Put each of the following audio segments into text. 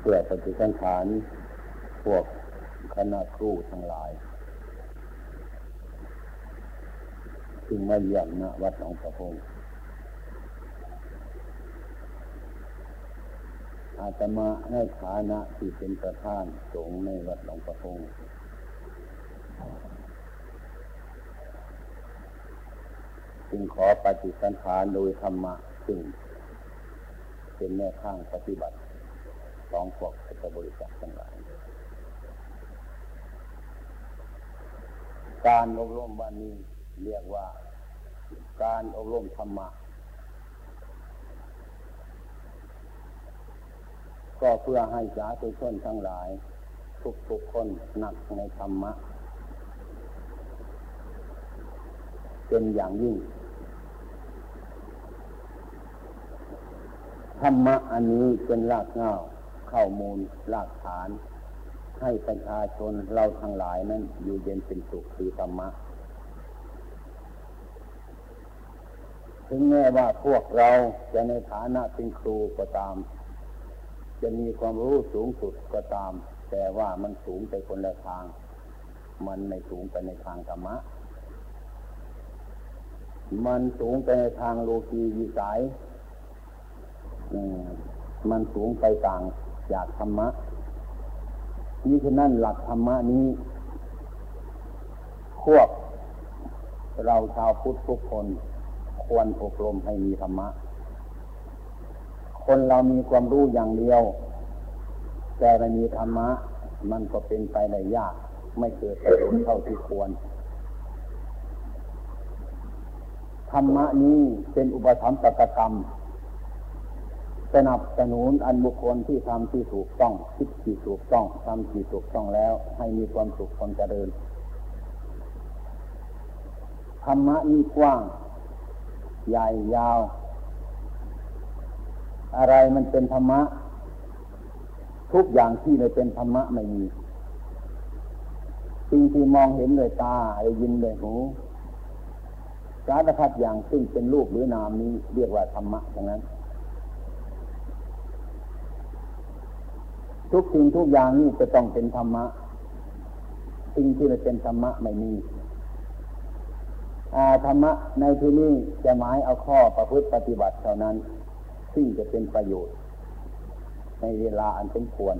เพื่อปฏิสังขารพวกคณะครูทั้งหลายซึ่งมาเยี่ยมณวัดหนองประพงอาตมาในฐานะที่เป็นประธานสงฆ์ในวัดหนองประพงจึงขอปฏิสันฐานโดยธรรมะซึ่งเป็นแนวทางปฏิบัติ ของพวกพุทธบริษัททั้งหลาย การอบรมวันนี้เรียกว่า การอบรมธรรมะก็เพื่อให้สาธุชนทั้งหลาย ทุกๆคนหนักในธรรมะเป็นอย่างยิ่ง ธรรมะอันนี้เป็นรากเหง้า ข้อมูลรากฐาน ให้ประชาชนเราทั้งหลายนั้นอยู่เย็นเป็นสุขคือธรรมะถึงแม้ว่าพวกเราจะในฐานะเป็นครูก็ตาม จะมีความรู้สูงสุดก็ตาม แต่ว่ามันสูงไปคนละทาง มันไม่สูงไปในทางธรรมะ มันสูงไปในทางโลกีวิสัยมันสูงไปต่าง จากธรรมะนี่ฉะนั้นหลักธรรมะนี้ควบเราชาวพุทธทุกคน ควรอบรมให้มีธรรมะ คนเรามีความรู้อย่างเดียว แต่ไม่มีธรรมะ มันก็เป็นไปได้ยาก ไม่เกิดประโยชน์เท่าที่ควรธรรมะนี้เป็นอุปธรรมปกรรม สนับสนุนอันบุคคลที่ทำที่ถูกต้องคิดที่ถูกต้องทำที่ถูกต้องแล้ว ให้มีความสุขความเจริญธรรมะนี้กว้าง ใหญ่ยาว อะไรมันเป็นธรรมะ ทุกอย่างที่ไม่เป็นธรรมะไม่มีสิ่งที่มองเห็นเลยตาได้ยินเลยหูสารพัดอย่างซึ่งเป็นรูปหรือนามนี้เรียกว่าธรรมะทั้งนั้น ทุกสิ่งทุกอย่างนี่จะต้องเป็นธรรมะ สิ่งที่ไม่เป็นธรรมะไม่มีธรรมะในที่นี้จะหมายเอาข้อประพฤติปฏิบัติเท่านั้น ซึ่งจะเป็นประโยชน์ ในเวลาอันสมควร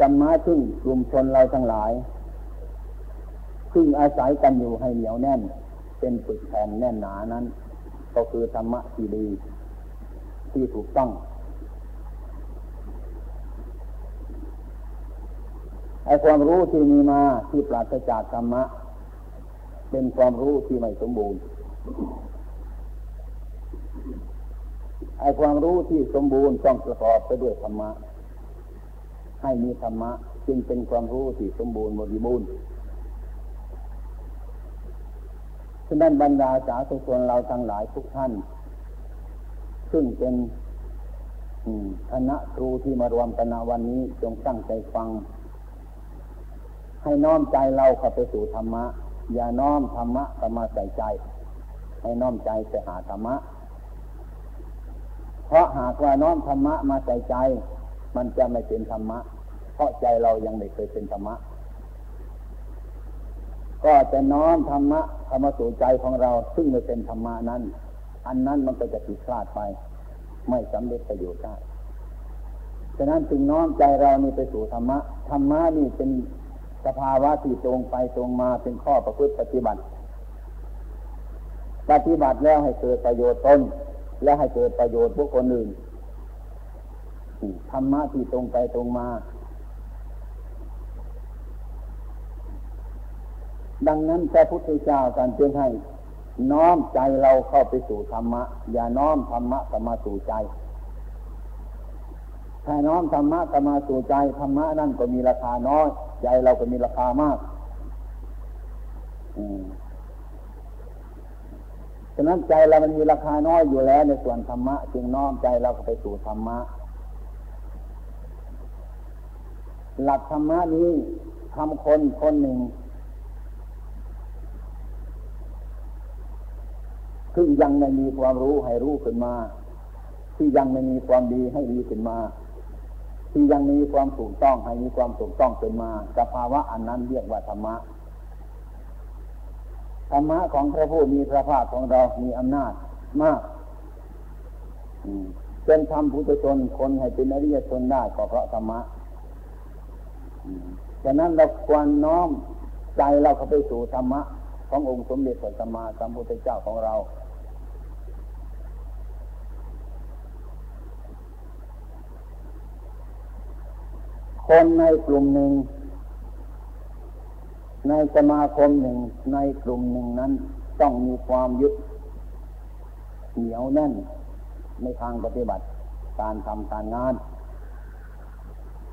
กันมาซึ่งกลุ่มชนเราทั้งหลาย ซึ่งอาศัยกันอยู่ให้เหนียวแน่น เป็นปึกแผ่นแน่นหนานั้น ก็คือธรรมะที่ดี ที่ถูกต้อง ไอ้ความรู้ที่มีมาที่ปราศจากธรรมะ เป็นความรู้ที่ไม่สมบูรณ์ไอ้ความรู้ที่สมบูรณ์ต้องประกอบไปด้วยธรรมะ ให้มีธรรมะ จึงเป็นความรู้ที่สมบูรณ์บริบูรณ์ฉะนั้นบรรดาสาธุชนเราทั้งหลายทุกท่าน ซึ่งเป็นคณะครูที่มารวมกันวันนี้จงตั้งใจฟัง ให้น้อมใจเราเข้าไปสู่ธรรมะ อย่าน้อมธรรมะเข้ามาใส่ใจ ให้น้อมใจไปหาธรรมะ เพราะหากว่าน้อมธรรมะมาใส่ใจ มันจะไม่เป็นธรรมะ เพราะใจเรายังไม่เคยเป็นธรรมะ ก็จะน้อมธรรมะเข้ามาสู่ใจของเราซึ่งไม่เป็นธรรมะนั้น อันนั้นมันก็จะผิดพลาดไป ไม่สำเร็จประโยชน์ได้ฉะนั้นจึงน้อมใจเรานี่ไปสู่ธรรมะ ธรรมะนี่เป็น สภาวะที่ตรงไปตรงมาเป็นข้อประพฤติปฏิบัติ ปฏิบัติแล้วให้เกิดประโยชน์ตนและให้เกิดประโยชน์บุคคลอื่นธรรมะที่ตรงไปตรงมา ดังนั้นพระพุทธเจ้าการเตือนให้ น้อมใจเราเข้าไปสู่ธรรมะ อย่าน้อมธรรมะเข้ามาสู่ใจถ้าน้อมธรรมะเข้ามาสู่ใจธรรมะนั่นก็มีราคาน้อย ใจเราก็มีราคามากฉะนั้นใจเรามันมีราคาน้อยอยู่แล้ว ในส่วนธรรมะ จึงน้อมใจเราก็ไปสู่ธรรมะ หลักธรรมะนี้ทำคนคนหนึ่งที่ยังไม่มีความรู้ให้รู้ขึ้นมา ที่ยังไม่มีความดีให้ดีขึ้นมา ที่ยังมีความถูกต้องให้มีความถูกต้องเป็นมาสภาวะอันนั้นเรียกว่าธรรมะธรรมะของพระผู้มีพระภาคของเรามีอำนาจมากเป็นธรรมพุทธชนคนให้เป็นอริยชนได้ก็เพราะธรรมะฉะนั้นเราควรน้อมใจเราเข้าไปสู่ธรรมะขององค์สมเด็จพระสัมมาสัมพุทธเจ้าของเรา คนในกลุ่มหนึ่ง ในสมาคมหนึ่งในกลุ่มหนึ่งนั้น ต้องมีความยึดเหนียวแน่นในทางปฏิบัติการทำการงาน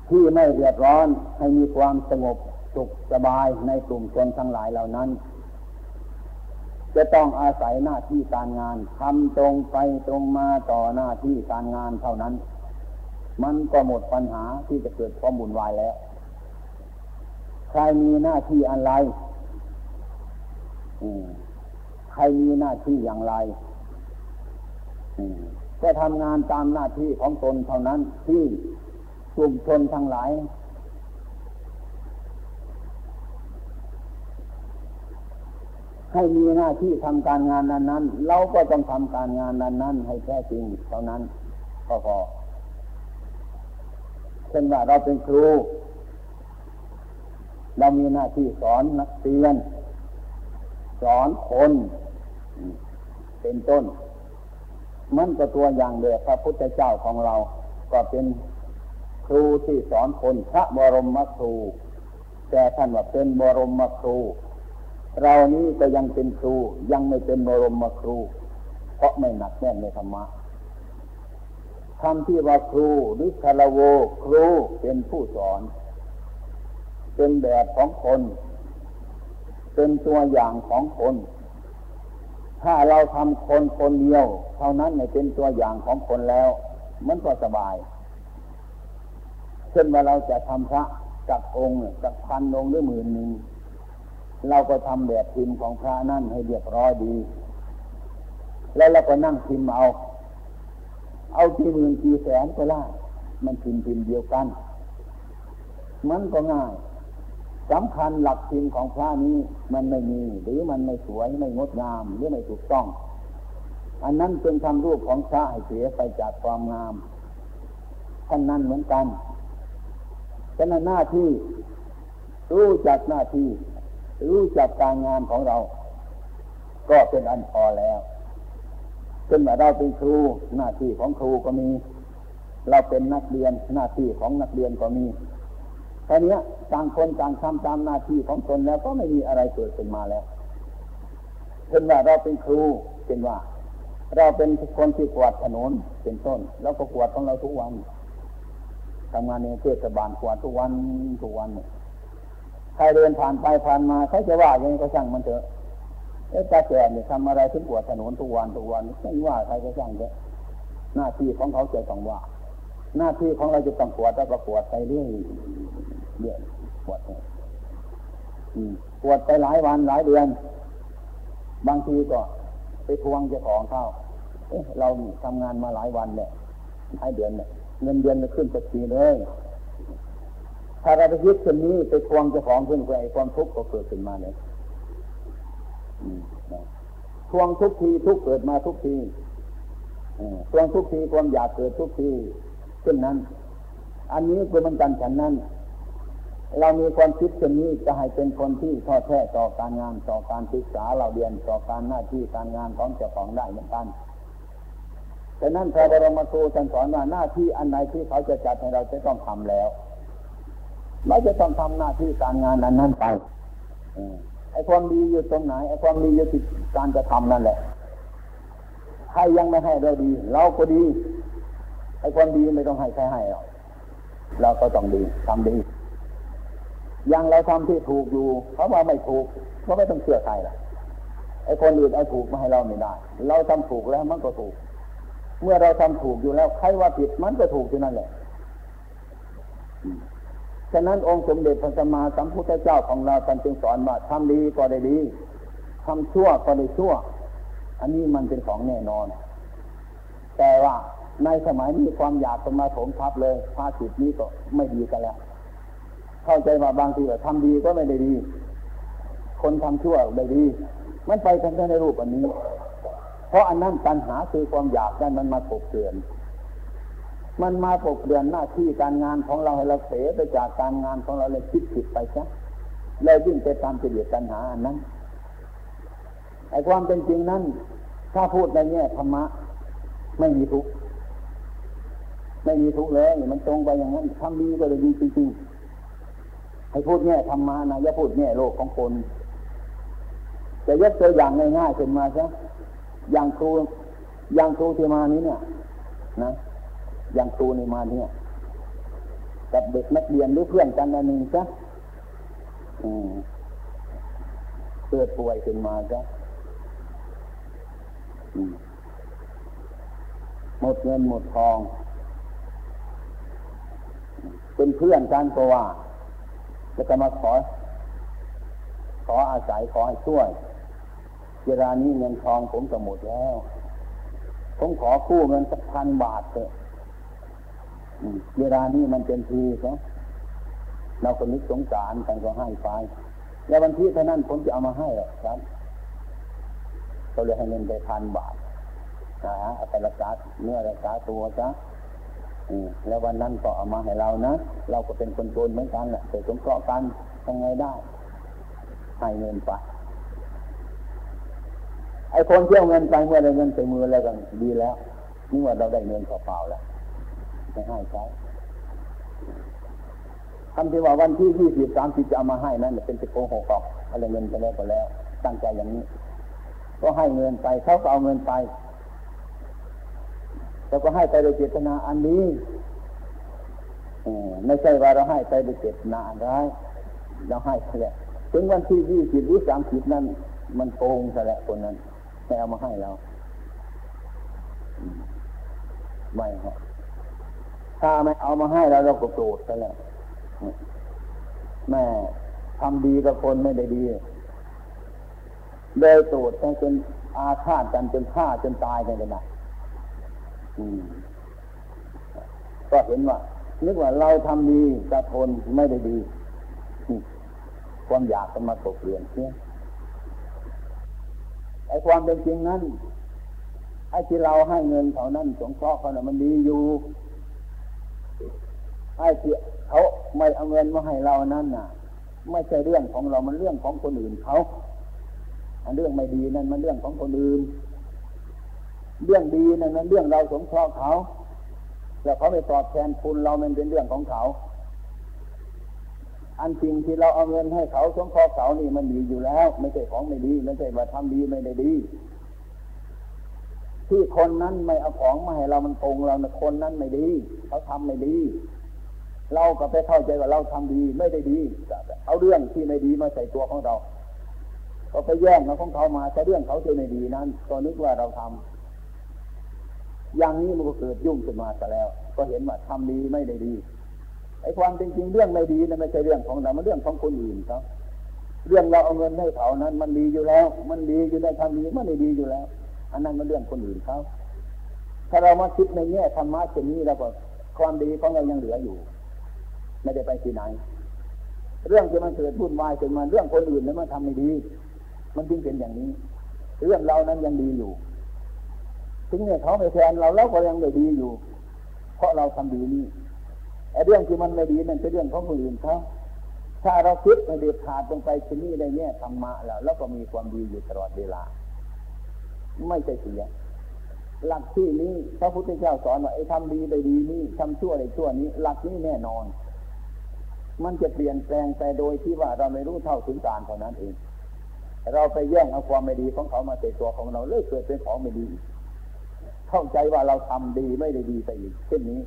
ที่ไม่เดือดร้อนให้มีความสงบสุขสบายในกลุ่มชนทั้งหลายเหล่านั้น จะต้องอาศัยหน้าที่การงานทำตรงไปตรงมาต่อหน้าที่การงานเท่านั้น มันก็หมดปัญหาที่จะเกิดความบุญวายแล้ว ใครมีหน้าที่อะไรใครมีหน้าที่อย่างไรก็ทำงานตามหน้าที่ของตนเท่านั้นที่กลุ่มชนทั้งหลาย ให้มีหน้าที่ทำการงานนั้นนั้นเราก็ต้องทำการงานนั้นนั้นให้แท้จริงเท่านั้นก็พอ เช่นว่าเราเป็นครู เรามีหน้าที่สอนนักเรียน สอนคน เป็นต้น มันก็ตัวอย่างเดียวพระพุทธเจ้าของเรา ก็เป็นครูที่สอนคนพระบรมครู แต่ท่านว่าเป็นบรมครู เรานี้ก็ยังเป็นครูยังไม่เป็นบรมครู เพราะไม่หนักแน่นในธรรมะ คำที่ว่าครูหรือคารโวครูเป็นผู้สอน เป็นแบบของคน เป็นตัวอย่างของคน ถ้าเราทำคนคนเดียว เท่านั้นไม่เป็นตัวอย่างของคนแล้ว มันก็สบาย เช่นว่าเราจะทำพระจักองค์จักพันองค์หรือหมื่นหนึ่งเราก็ทำแบบพิมพ์ของพระนั่นให้เรียบร้อยดี แล้วเราก็นั่งพิมพ์เอา เอากี่หมื่นกี่แสนก็ได้มันพิมพ์พิมพ์เดียวกัน มันก็ง่ายสำคัญหลักพิมพ์ของพระนี้มันไม่มี หรือมันไม่สวยไม่งดงามหรือไม่ถูกต้อง อันนั้นเป็นทำรูปของพระให้เสียไปจากความงามท่านนั้นเหมือนกันฉะนั้นหน้าที่ รู้จักหน้าที่ รู้จักการงานของเรา ก็เป็นอันพอแล้ว เช่นว่าเราเป็นครูหน้าที่ของครูก็มี เราเป็นนักเรียนหน้าที่ของนักเรียนก็มีตอนนี้ต่างคนต่างทำตามหน้าที่ของตนแล้วก็ไม่มีอะไรเกิดขึ้นมาแล้วเช่นว่าเราเป็นครูเช่นว่า เราเป็นคนที่กวาดถนนเป็นต้น แล้วก็กวาดของเราทุกวันทำงานในเทศบาลกวาดทุกวันทุกวันใครเดินผ่านไปผ่านมาใครจะว่าย่างนี้ก็ช่างมันเถอะ เอ๊ะตาแก่เนี่ยทำอะไรถึงกวดถนนทุกวันทุกวันไม่ว่าใครก็ช่างเถอะหน้าที่ของเขาจะต้องว่า หน้าที่ของเราจะต้องปวดแล้วก็ปวดไปเรื่อยเรื่อยปวดปวดไปหลายวันหลายเดือน บางทีก็ไปทวงเจ้าของเข้าเอ๊ะเราทำงานมาหลายวันเนี่ยหลายเดือนเนี่ยเงินเดือนจะขึ้นสักทีเลยถ้าเราไปยึดคนนี้ไปทวงเจ้าของขึ้นไปความทุกข์ก็เกิดขึ้นมาเลย ทวงทุกทีทุกเกิดมาทุกทีทวงทุกทีความอยากเกิดทุกทีเช่นนั้น อันนี้คือมันกันฉันนั้น เรามีความคิดเช่นนี้จะให้เป็นคนที่ทอดแท้ต่อการงานต่อการศึกษาเราเรียนต่อการหน้าที่การงานของเจ้าของได้เหมือนกันแต่นั้นพระบรมครูท่านสอนว่าหน้าที่อันไหนที่เขาจะจัดให้เราจะต้องทำแล้วเราจะต้องทำหน้าที่การงานนั้นนั้นไป ไอ้ความดีอยู่ตรงไหนไอ้ความดีอยู่ที่การจะทำนั่นแหละใครยังไม่ให้เราดี เราก็ดีไอ้ความดีไม่ต้องให้ใครให้หรอกเราก็ต้องดีทำดียังเราทำที่ถูกอยู่เขาว่าไม่ถูกก็ไม่ต้องเชื่อใครล่ะไอ้คนอื่นเอาถูกมาให้เราไม่ได้ เราทำถูกแล้วมันก็ถูก เมื่อเราทำถูกอยู่แล้วใครว่าผิดมันก็ถูกที่นั่นแหละ ฉะนั้นองค์สมเด็จพระสัมมาสัมพุทธเจ้าของเราท่านจึงสอนว่าทำดีก็ได้ดีทำชั่วก็ได้ชั่ว อันนี้มันเป็นของแน่นอน แต่ว่าในสมัยนี้ความอยากเป็นมาถมทับเลยภาสิตนี้ก็ไม่ดีกันแล้วเข้าใจว่าบางทีว่าทำดีก็ไม่ได้ดี คนทำชั่วได้ดี มันไปกันในรูปอันนี้ เพราะอันนั้นปัญหาคือความอยากนั้นมันมาปกเตือน มันมาปกเตือนหน้าที่การงานของเราให้เราเสียไปจากการงานของเราเลยคิดผิดไปซะเลยยิ่งไปตามเสียดตัณหาอันนั้นไอ้ความเป็นจริงนั้น ถ้าพูดในแง่ธรรมะ ไม่มีทุกข์ไม่มีทุกข์เลยมันตรงไปอย่างนั้นทำดีก็เลยดีจริงๆให้พูดแง่ธรรมะนะอย่าพูดแง่โลกของคนจะยกตัวอย่างง่ายๆขึ้นมาซะอย่างครูอย่างครูที่มานี้เนี่ย นะ อย่างครูในมาเนี่ย กับเด็กนักเรียนหรือเพื่อนกันอันหนึ่งซะเกิดป่วยขึ้นมาซะหมดเงินหมดทอง เป็นเพื่อนกันก็ว่าจะจะมาขอ ขออาศัยขอให้ช่วยเวลานี้เงินทองผมจะหมดแล้ว ผมขอคู่เงินสักพันบาทเถอะ เวลานี้มันเป็นทีเนาะเราคนนึกสงสารกันก็ให้ไปแล้ววันที่เท่านั้นผมจะเอามาให้ครับเขาเลยให้เงินไปพันบาทนะเอาไปรักษาเนื้อรักษาตัวจ้ะแล้ววันนั้นก็เอามาให้เรานะ เราก็เป็นคนโจรเหมือนกันแหละแต่สงเคราะห์กันยังไงได้ ให้เงินไป ไอ้คนเที่ยวเงินไปเมื่อได้เงินใส่มือแล้วกันดีแล้วนี่ว่าเราได้เงินเปล่าๆแล้ว ไม่ให้ใช้คำที่ว่าวันที่ยี่สิบสามสิบจะเอามาให้นั้นเป็นจะโกหกหรอกอะไรเงินไปแล้วก็แล้ว ตั้งใจอย่างนี้ ก็ให้เงินไปเขาก็เอาเงินไปเราก็ให้ไปโดยเจตนาอันนี้ไม่ใช่ว่าเราให้ไปโดยเจตนาร้ายเราให้แค่ถึงวันที่ยี่สิบหรือสามสิบนั้นมันโกงซะแล้วคนนั้นไม่เอามาให้เราไม่ฮะ ถ้าไม่เอามาให้เราเราก็โกรธซะแล้วแม่ทำดีกับคนไม่ได้ดีเลยโกรธจนอาฆาตกันจนฆ่าจนตายกันเลยนะก็เห็นว่านึกว่าเราทำดีจะทนไม่ได้ดีความอยากจะมาตกเรียนเนี่ยไอ้ความเป็นจริงนั้นไอ้ที่เราให้เงินเขานั้นสงเคราะห์เขาน่ะมันดีอยู่ ไอ้ที่เขาไม่เอาเงินมาให้เรานั้นน่ะ ไม่ใช่เรื่องของเรา มันเรื่องของคนอื่นเขาอันเรื่องไม่ดีนั่นมันเรื่องของคนอื่น เรื่องดีนั่นนั้นเรื่องเราสงเคราะห์เขา แล้วเขาไปตอบแทนคุณเรามันเป็นเรื่องของเขา อันจริงที่เราเอาเงินให้เขาสงเคราะห์เขานี่มันดีอยู่แล้ว ไม่ใช่ของไม่ดี ไม่ใช่ว่าทำดีไม่ได้ดี ที่คนนั้นไม่เอาของมาให้เรามันโกงเรานะคนนั้นไม่ดี เขาทำไม่ดี เราก็ไปเข้าใจว่าเราทำดีไม่ได้ดีเอาเรื่องที่ไม่ดีมาใส่ตัวของเราก็ไปแย่งเอาของเขามาแต่เรื่องเขาที่ไม่ดีนั้นก็นึกว่าเราทำอย่างนี้มันก็เกิดยุ่งขึ้นมาซะแล้ว ก็เห็นว่าทำดีไม่ได้ดีไอ้ความจริงเรื่องไม่ดีนะไม่ใช่เรื่องของเรา มันเรื่องของคนอื่นเขาเรื่องเราเอาเงินให้เขานั้น มันดีอยู่แล้ว มันดีอยู่ในทำดีมันไม่ดีอยู่แล้ว อันนั้นมันเรื่องคนอื่นเขาถ้าเรามาคิดในแง่ธรรมะเช่นนี้เราก็ความดีของเรายังเหลืออยู่ ไม่ได้ไปที่ไหน เรื่องที่มันเกิดวุ่นวายขึ้นมาเรื่องคนอื่นนั้นมันทำไม่ดี มันจึงเป็นอย่างนี้ เรื่องเรานั้นยังดีอยู่ ถึงเนี่ยเขาไม่แทนเราเราก็ยังไม่ดีอยู่ เพราะเราทำดีนี่ไอ้เรื่องที่มันไม่ดีนั่นเป็นเรื่องของคนอื่นเขาถ้าเราคิดในเด็ดขาดลงไปที่นี่ในเนี่ยธรรมะแล้วแล้วก็มีความดีอยู่ตลอดเวลา ไม่ใช่เสีย หลักที่นี้พระพุทธเจ้าสอนว่าไอ้ทำดีได้ดีนี่ทำชั่วได้ชั่วนี้ หลักนี้แน่นอน มันจะเปลี่ยนแปลงไปโดยที่ว่าเราไม่รู้เท่าถึงการเท่านั้นเอง เราไปแย่งเอาความไม่ดีของเขามาใส่ตัวของเราเลยเกิดเป็นของไม่ดี เข้าใจว่าเราทำดีไม่ได้ดีไปอีกเช่นนี้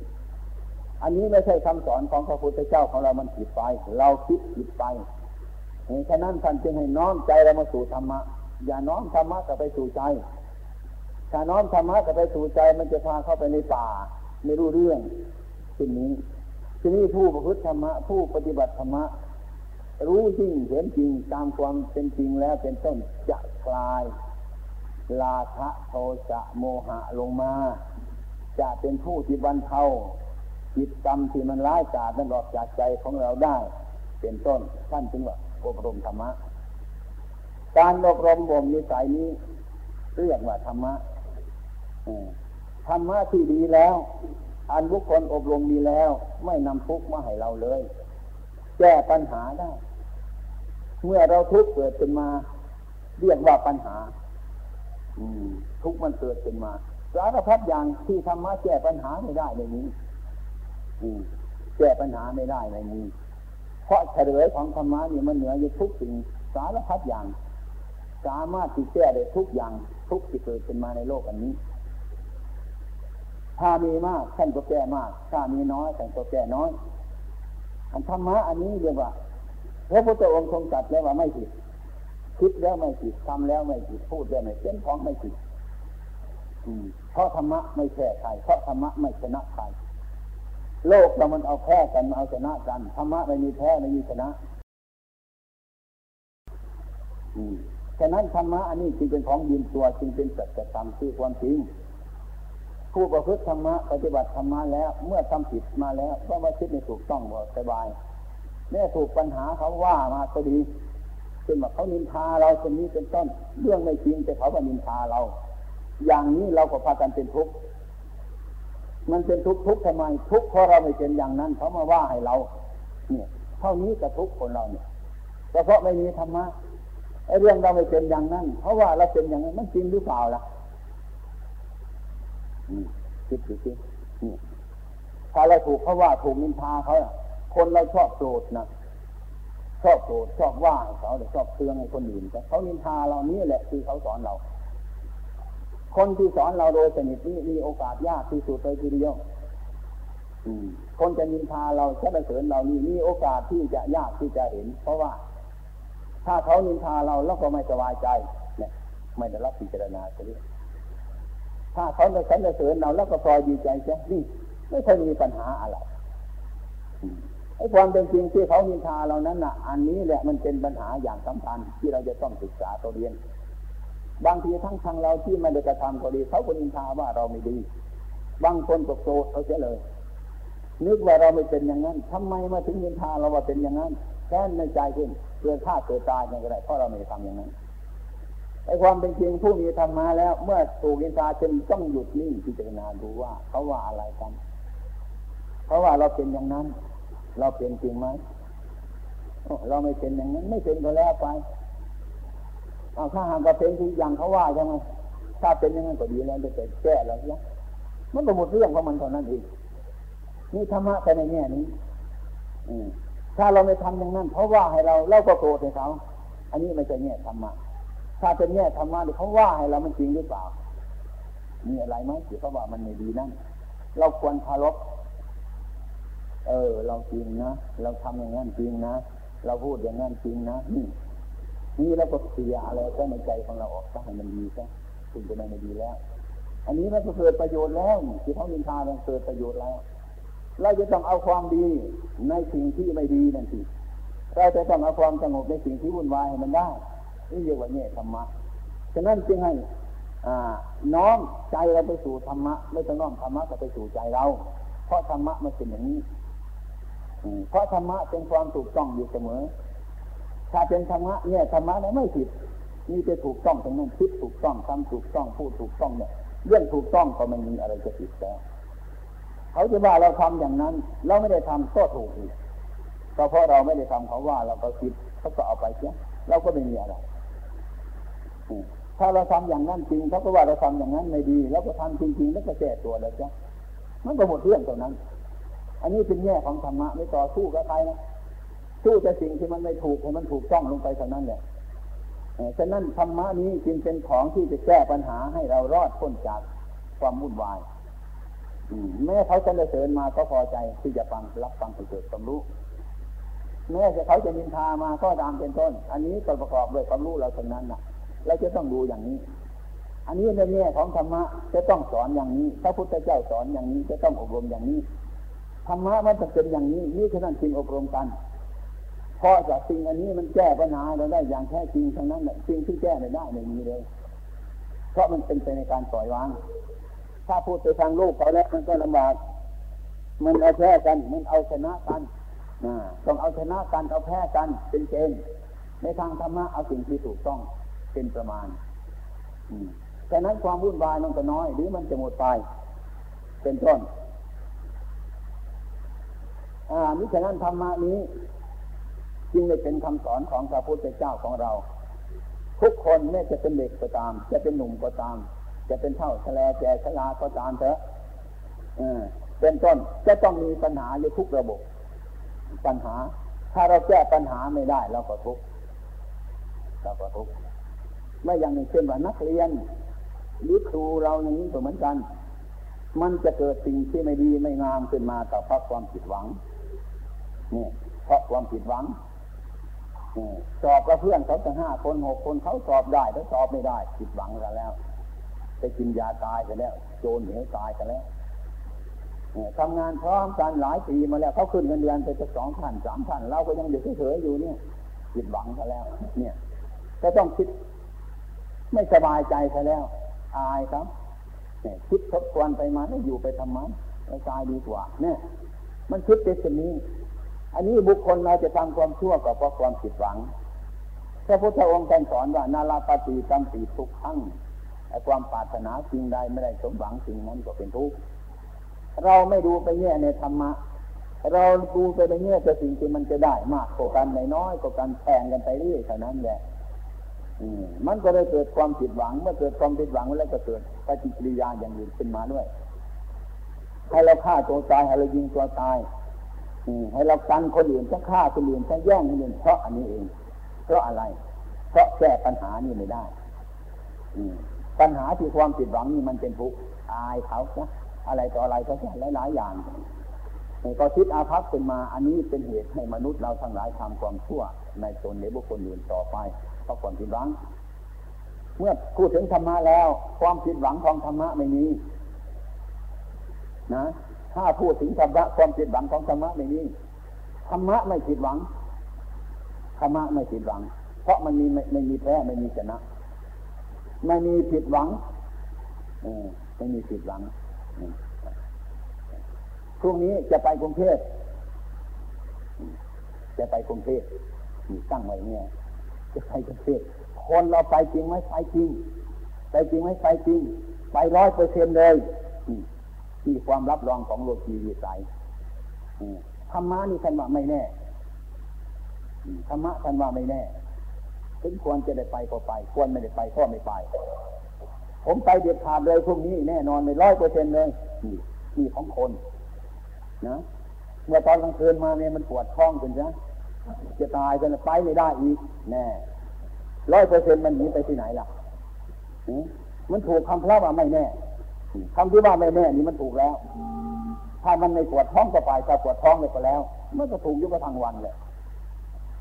อันนี้ไม่ใช่คำสอนของพระพุทธเจ้าของเรามันผิดไป เราคิดผิดไปฉะนั้นท่านจึงให้น้อมใจเรามาสู่ธรรมะ อย่าน้อมธรรมะกับไปสู่ใจ ถ้าน้อมธรรมะกับไปสู่ใจมันจะพาเข้าไปในป่า ไม่รู้เรื่องทีนี้ ทีนี้ผู้ประพฤติธรรมะผู้ปฏิบัติธรรมะรู้จริงเห็นจริงตามความเป็นจริงแล้วเป็นต้นจะคลายราคะโทสะโมหะลงมา จะเป็นผู้ที่บรรเทาจิตกรรมที่มันร้ายกาจนั้นออกจากใจของเราได้ เป็นต้นท่านจึงว่าอบรมธรรมะ การอบรมบ่มนิสัยนี้เรียกว่าธรรมะธรรมะที่ดีแล้ว อันบุคคลอบรมดีแล้ว ไม่นำทุกข์มาให้เราเลย แก้ปัญหาได้ เมื่อเราทุกข์เกิดขึ้นมา เรียกว่าปัญหา อืม ทุกข์มันเกิดขึ้นมาสารพัดอย่างที่ธรรมะแก้ปัญหาไม่ได้ในนี้แก้ปัญหาไม่ได้ในนี้เพราะเฉลยของธรรมะนี่มันเหนืออยู่ทุกสิ่งสารพัดอย่าง สามารถที่แก้ได้ทุกอย่างทุกที่เกิดขึ้นมาในโลกอันนี้ ถ้ามีมากท่านก็แก้มาก ถ้ามีน้อยท่านก็แก้น้อย อันธรรมะอันนี้เรียกว่าพระพุทธองค์ทรงจัดแล้วว่าไม่ผิดคิดแล้วไม่ผิดทำแล้วไม่ผิดพูดแล้วไม่เขียนของไม่ผิดเพราะธรรมะไม่แพ้ใครเพราะธรรมะไม่ชนะใครโลกเรามันเอาแพ้กันเอาชนะกันธรรมะไม่มีแพ้ไม่มีชนะฉะนั้นธรรมะอันนี้จึงเป็นของยืนตัวจึงเป็นสัจธรรมคือความจริง ผู้ประพฤติธรรมะปฏิบัติธรรมะแล้ว เมื่อทำผิดมาแล้วก็มาคิดในถูกต้องบ่สบายแม่ถูกปัญหาเขาว่ามาก็ดีเป็นว่าเขานินทาเราคนนี้เป็นต้น เรื่องไม่จริงแต่เขาว่านินทาเรา อย่างนี้เราก็พากันเป็นทุกข์มันเป็นทุกข์ทุกข์ทำไมทุกข์เพราะเราไม่เป็นอย่างนั้นเขามาว่าให้เรา เนี่ยเท่านี้กับทุกข์คนเราเนี่ยเพราะไม่มีธรรมะไอ้เรื่องเราไม่เป็นอย่างนั้น เพราะว่าเราเป็นอย่างนั้นมันจริงหรือเปล่าล่ะ คิดดูสิถ้าเราถูกเขาว่าถูกนินทาเขาคนเราชอบโกรธนะชอบโกรธชอบว่าเขาหรือชอบเตืองให้คนอื่นแต่เขานินทาเรานี่แหละคือเขาสอนเรา คนที่สอนเราโดยสนิทนี้มีโอกาสยากที่สุดเลยทีเดียวคนจะนินทาเราจะไปเสริญเรานี่มีโอกาสที่จะยากที่จะเห็น เพราะว่า ถ้าเขานินทาเราแล้วก็ไม่สบายใจเนี่ยไม่ได้รับพิจารณาเลย ถ้าเขาจะสรรเสริญเราแล้วก็พลอยดีใจใช่นี่ไม่เคยมีปัญหาอะไรไอ้ความเป็นจริงที่เขานินทาเรานั้นน่ะ อันนี้แหละมันเป็นปัญหาอย่างสำคัญที่เราจะต้องศึกษาตัวเรียน บางทีทั้งทางเราที่ไม่ได้กระทำก็ดีเขาก็นินทาว่าเราไม่ดี บางคนก็โกรธเขาเสียเลย นึกว่าเราไม่เป็นอย่างนั้นทำไมมาถึงนินทาเราว่าเป็นอย่างนั้นแค่ในใจขึ้นเกิดฆ่าเกิดตายอย่างไรเพราะเราไม่ทำอย่างนั้น ไอ้ความเป็นจริงผู้มีธรรมาแล้ว เมื่อถูกนินทาจึงต้องหยุดนิ่งพิจารณาดูว่าเขาว่าอะไรกันเพราะว่าเราเป็นอย่างนั้น เราเป็นจริงไหมเราไม่เป็นอย่างนั้น ไม่เป็นก็แล้วไปเอาถ้าหากว่าเป็นที่อย่างเขาว่าใช่ไหมถ้าเป็นอย่างนั้นก็ดีแล้วจะแก้แล้วเนี่ยมันก็หมดเรื่องของมันเท่านั้นเองนี่ธรรมะไปในแง่นี้ถ้าเราไม่ทำอย่างนั้น เพราะว่าให้เราเราก็โกรธให้เขา อันนี้ไม่ใช่แง่ธรรมะ ถ้าเป็นแง่ธรรมะที่เขาว่าให้เรามันจริงหรือเปล่า มีอะไรไหมที่เขาว่ามันไม่ดีนั่นเราควรคารพเออ เราจริงนะ เราทำอย่างนั้นจริงนะ เราพูดอย่างนั้นจริงนะ นี่นี่เราก็เสียอะไรก็ในใจของเราออกซะให้มันดีซะคุณจะไม่ดีแล้ว อันนี้มันก็เกิดประโยชน์แล้วที่เขาดินทามันเกิดประโยชน์แล้ว เราจะต้องเอาความดีในสิ่งที่ไม่ดีนั่นสิเราจะต้องเอาความสงบในสิ่งที่วุ่นวายให้มันได้ นี่เรียกว่าเนี่ยธรรมะฉะนั้นจึงให้น้อมใจเราไปสู่ธรรมะ ไม่ต้องน้อมธรรมะก็ไปสู่ใจเรา เพราะธรรมะมันเป็นอย่างนี้เพราะธรรมะเป็นความถูกต้องอยู่เสมอ ถ้าเป็นธรรมะเนี่ยธรรมะเนี่ยไม่ผิดนี่จะถูกต้องตรงนั้นคิดถูกต้องทำถูกต้องพูดถูกต้องเนี่ยเรื่องถูกต้องก็ไม่มีอะไรจะผิดแล้วเขาจะว่าเราทำอย่างนั้น เราไม่ได้ทำก็ถูกอีกเพราะเราไม่ได้ทำเขาว่าเราก็คิดเขาก็เอาไปเสียเราก็ไม่มีอะไร ถ้าเราทำอย่างนั้นจริงเขาก็ว่าเราทำอย่างนั้นไม่ดีแล้วก็ทำจริงๆแล้วก็แก้ตัวเลยจ้ะมันก็หมดเรื่องตรงนั้น อันนี้เป็นแง่ของธรรมะไม่ต่อสู้กับใครนะสู้แต่สิ่งที่มันไม่ถูกให้มันถูกต้องลงไปเท่านั้นแหละฉะนั้นธรรมะนี้จึงเป็นของที่จะแก้ปัญหาให้เรารอดพ้นจากความวุ่นวายแม้เขาจะเสริญมาก็พอใจที่จะฟังรับฟังให้เกิดความรู้แม้จะเขาจะนินทามาก็ตามเป็นต้น อันนี้ก็ประกอบด้วยความรู้เราทั้งนั้นน่ะ เราจะต้องดูอย่างนี้ อันนี้ในแง่ของธรรมะจะต้องสอนอย่างนี้พระพุทธเจ้าสอนอย่างนี้จะต้องอบรมอย่างนี้ธรรมะมันจะเป็นอย่างนี้นี่คือนั่นจริงอบรมกันเพราะจากสิ่งอันนี้มันแก้ปัญหาเราได้อย่างแท้จริงทั้งนั้นแหละสิ่งที่แก้ไม่ได้ไม่มีเลย เพราะมันเป็นไปในการปล่อยวาง ถ้าพูดไปทางลูกเขาแล้วมันก็ลำบาก มันเอาแพ้กัน มันเอาชนะกันต้องเอาชนะกันเอาแพ้กันเป็นเกณฑ์ในทางธรรมะเอาสิ่งที่ถูกต้อง เป็นประมาณแต่นั้นความวุ่นวายมันก็น้อย หรือมันจะหมดไป เป็นต้นอ่ามิฉะนั้นธรรมะนี้ จึงได้เป็นคำสอนของพระพุทธเจ้าของเรา ทุกคนแม้จะเป็นเด็กก็ตาม จะเป็นหนุ่มก็ตาม จะเป็นเท่าแฉลแก่ชราก็ตามเถอะเป็นต้นจะต้องมีปัญหาในทุกระบบ ปัญหา ถ้าเราแก้ปัญหาไม่ได้เราก็ทุกข์เราก็ทุกข์ ไม่อย่างเช่นว่านักเรียนหรือครูเราอย่างนี้ก็เหมือนกัน มันจะเกิดสิ่งที่ไม่ดีไม่งามขึ้นมาต่อเพราะความผิดหวังเนี่ยเพราะความผิดหวังสอบกับเพื่อนเขาตั้งห้าคนหกคนเขาสอบได้ถ้าสอบไม่ได้ ผิดหวังกันแล้วไปกินยาตายกันแล้ว โจรเหวตายกันแล้วทำงานพร้อมกันหลายปีมาแล้วเขาขึ้นเงินเดือนไปจะสองพันสามพันเราก็ยังอยู่เฉยๆอยู่เนี่ย ผิดหวังกันแล้ว เนี่ย ก็ต้องคิด ไม่สบายใจซะแล้ว อายครับคิดทบทวนไปมาแล้วอยู่ไปทำไมแล้วตายดีกว่า เนี่ย มันคิดเป็นสิ่งนี้ อันนี้บุคคลเราจะทำความชั่วก็เพราะความผิดหวังพระพุทธองค์ท่านสอนว่านาลาปฏิกัมปีทุกขั้งไอ้ความปรารถนาสิ่งใดไม่ได้สมหวังสิ่งนั้นก็เป็นทุกข์เราไม่ดูไปแง่ในธรรมะ เราดูไปในแง่แต่สิ่งที่มันจะได้มากกว่ากันน้อยกว่ากันแข่งกันไปเรื่อยเท่านั้นแหละ มันก็ได้เกิดความผิดหวัง เมื่อเกิดความผิดหวังแล้วก็เกิดปฏิกิริยาอย่างอื่นขึ้นมาด้วย ให้เราฆ่าตัวตายให้เรายิงตัวตายให้เรากันคนอื่นจะฆ่าคนอื่นจะแย่งคนอื่นเพราะอันนี้เอง เพราะอะไร เพราะแก้ปัญหานี่ไม่ได้ปัญหาที่ความผิดหวังนี่มันเป็นทุกข์อายเขานะอะไรต่ออะไรก็แค่หลายๆอย่างก็คิดอาภัพขึ้นมา อันนี้เป็นเหตุให้มนุษย์เราทั้งหลายทำความชั่วในตนในบุคคลอื่นต่อไป เพราะความผิดหวัง เมื่อพูดถึงธรรมะแล้ว ความผิดหวังของธรรมะไม่มีนะถ้าพูดถึงธรรมะความผิดหวังของธรรมะไม่มีธรรมะไม่ผิดหวังธรรมะไม่ผิดหวัง เพราะมันมีไม่ไม่มีแพ้ไม่มีชนะไม่มีผิดหวังอไม่มีผิดหวังพรุ่งนี้จะไปกรุงเทพจะไปกรุงเทพตั้งไว้เนี่ย จะไปกรุงเทพคนเราไปจริงไหมไปจริง ไปจริงไหมไปจริง ไปร้อยเปอร์เซ็นเลยที่ความรับรองของโลกีวิสัยธรรมะนี่ท่านว่าไม่แน่ธรรมะท่านว่าไม่แน่ถึงควรจะได้ไปก็ไป ควรไม่ได้ไปก็ไม่ไป ผมไปเด็ดขาดเลยพวกนี้แน่นอนไม่ร้อยเปอร์เซ็นเลยนี่ของคน นะเมื่อตอนกลางคืนมาเนี่ยมันปวดท้องจนจ้ะ จะตายจะไปไม่ได้อีกแน่ร้อยเปอร์เซ็นมันหนีไปที่ไหนล่ะมันถูกคำพระว่าไม่แน่คำที่ว่าไม่แน่นี่มันถูกแล้ว ถ้ามันในปวดท้องก็ไปถ้าปวดท้องเลยก็แล้วมันก็ถูกยุบทางวันเลย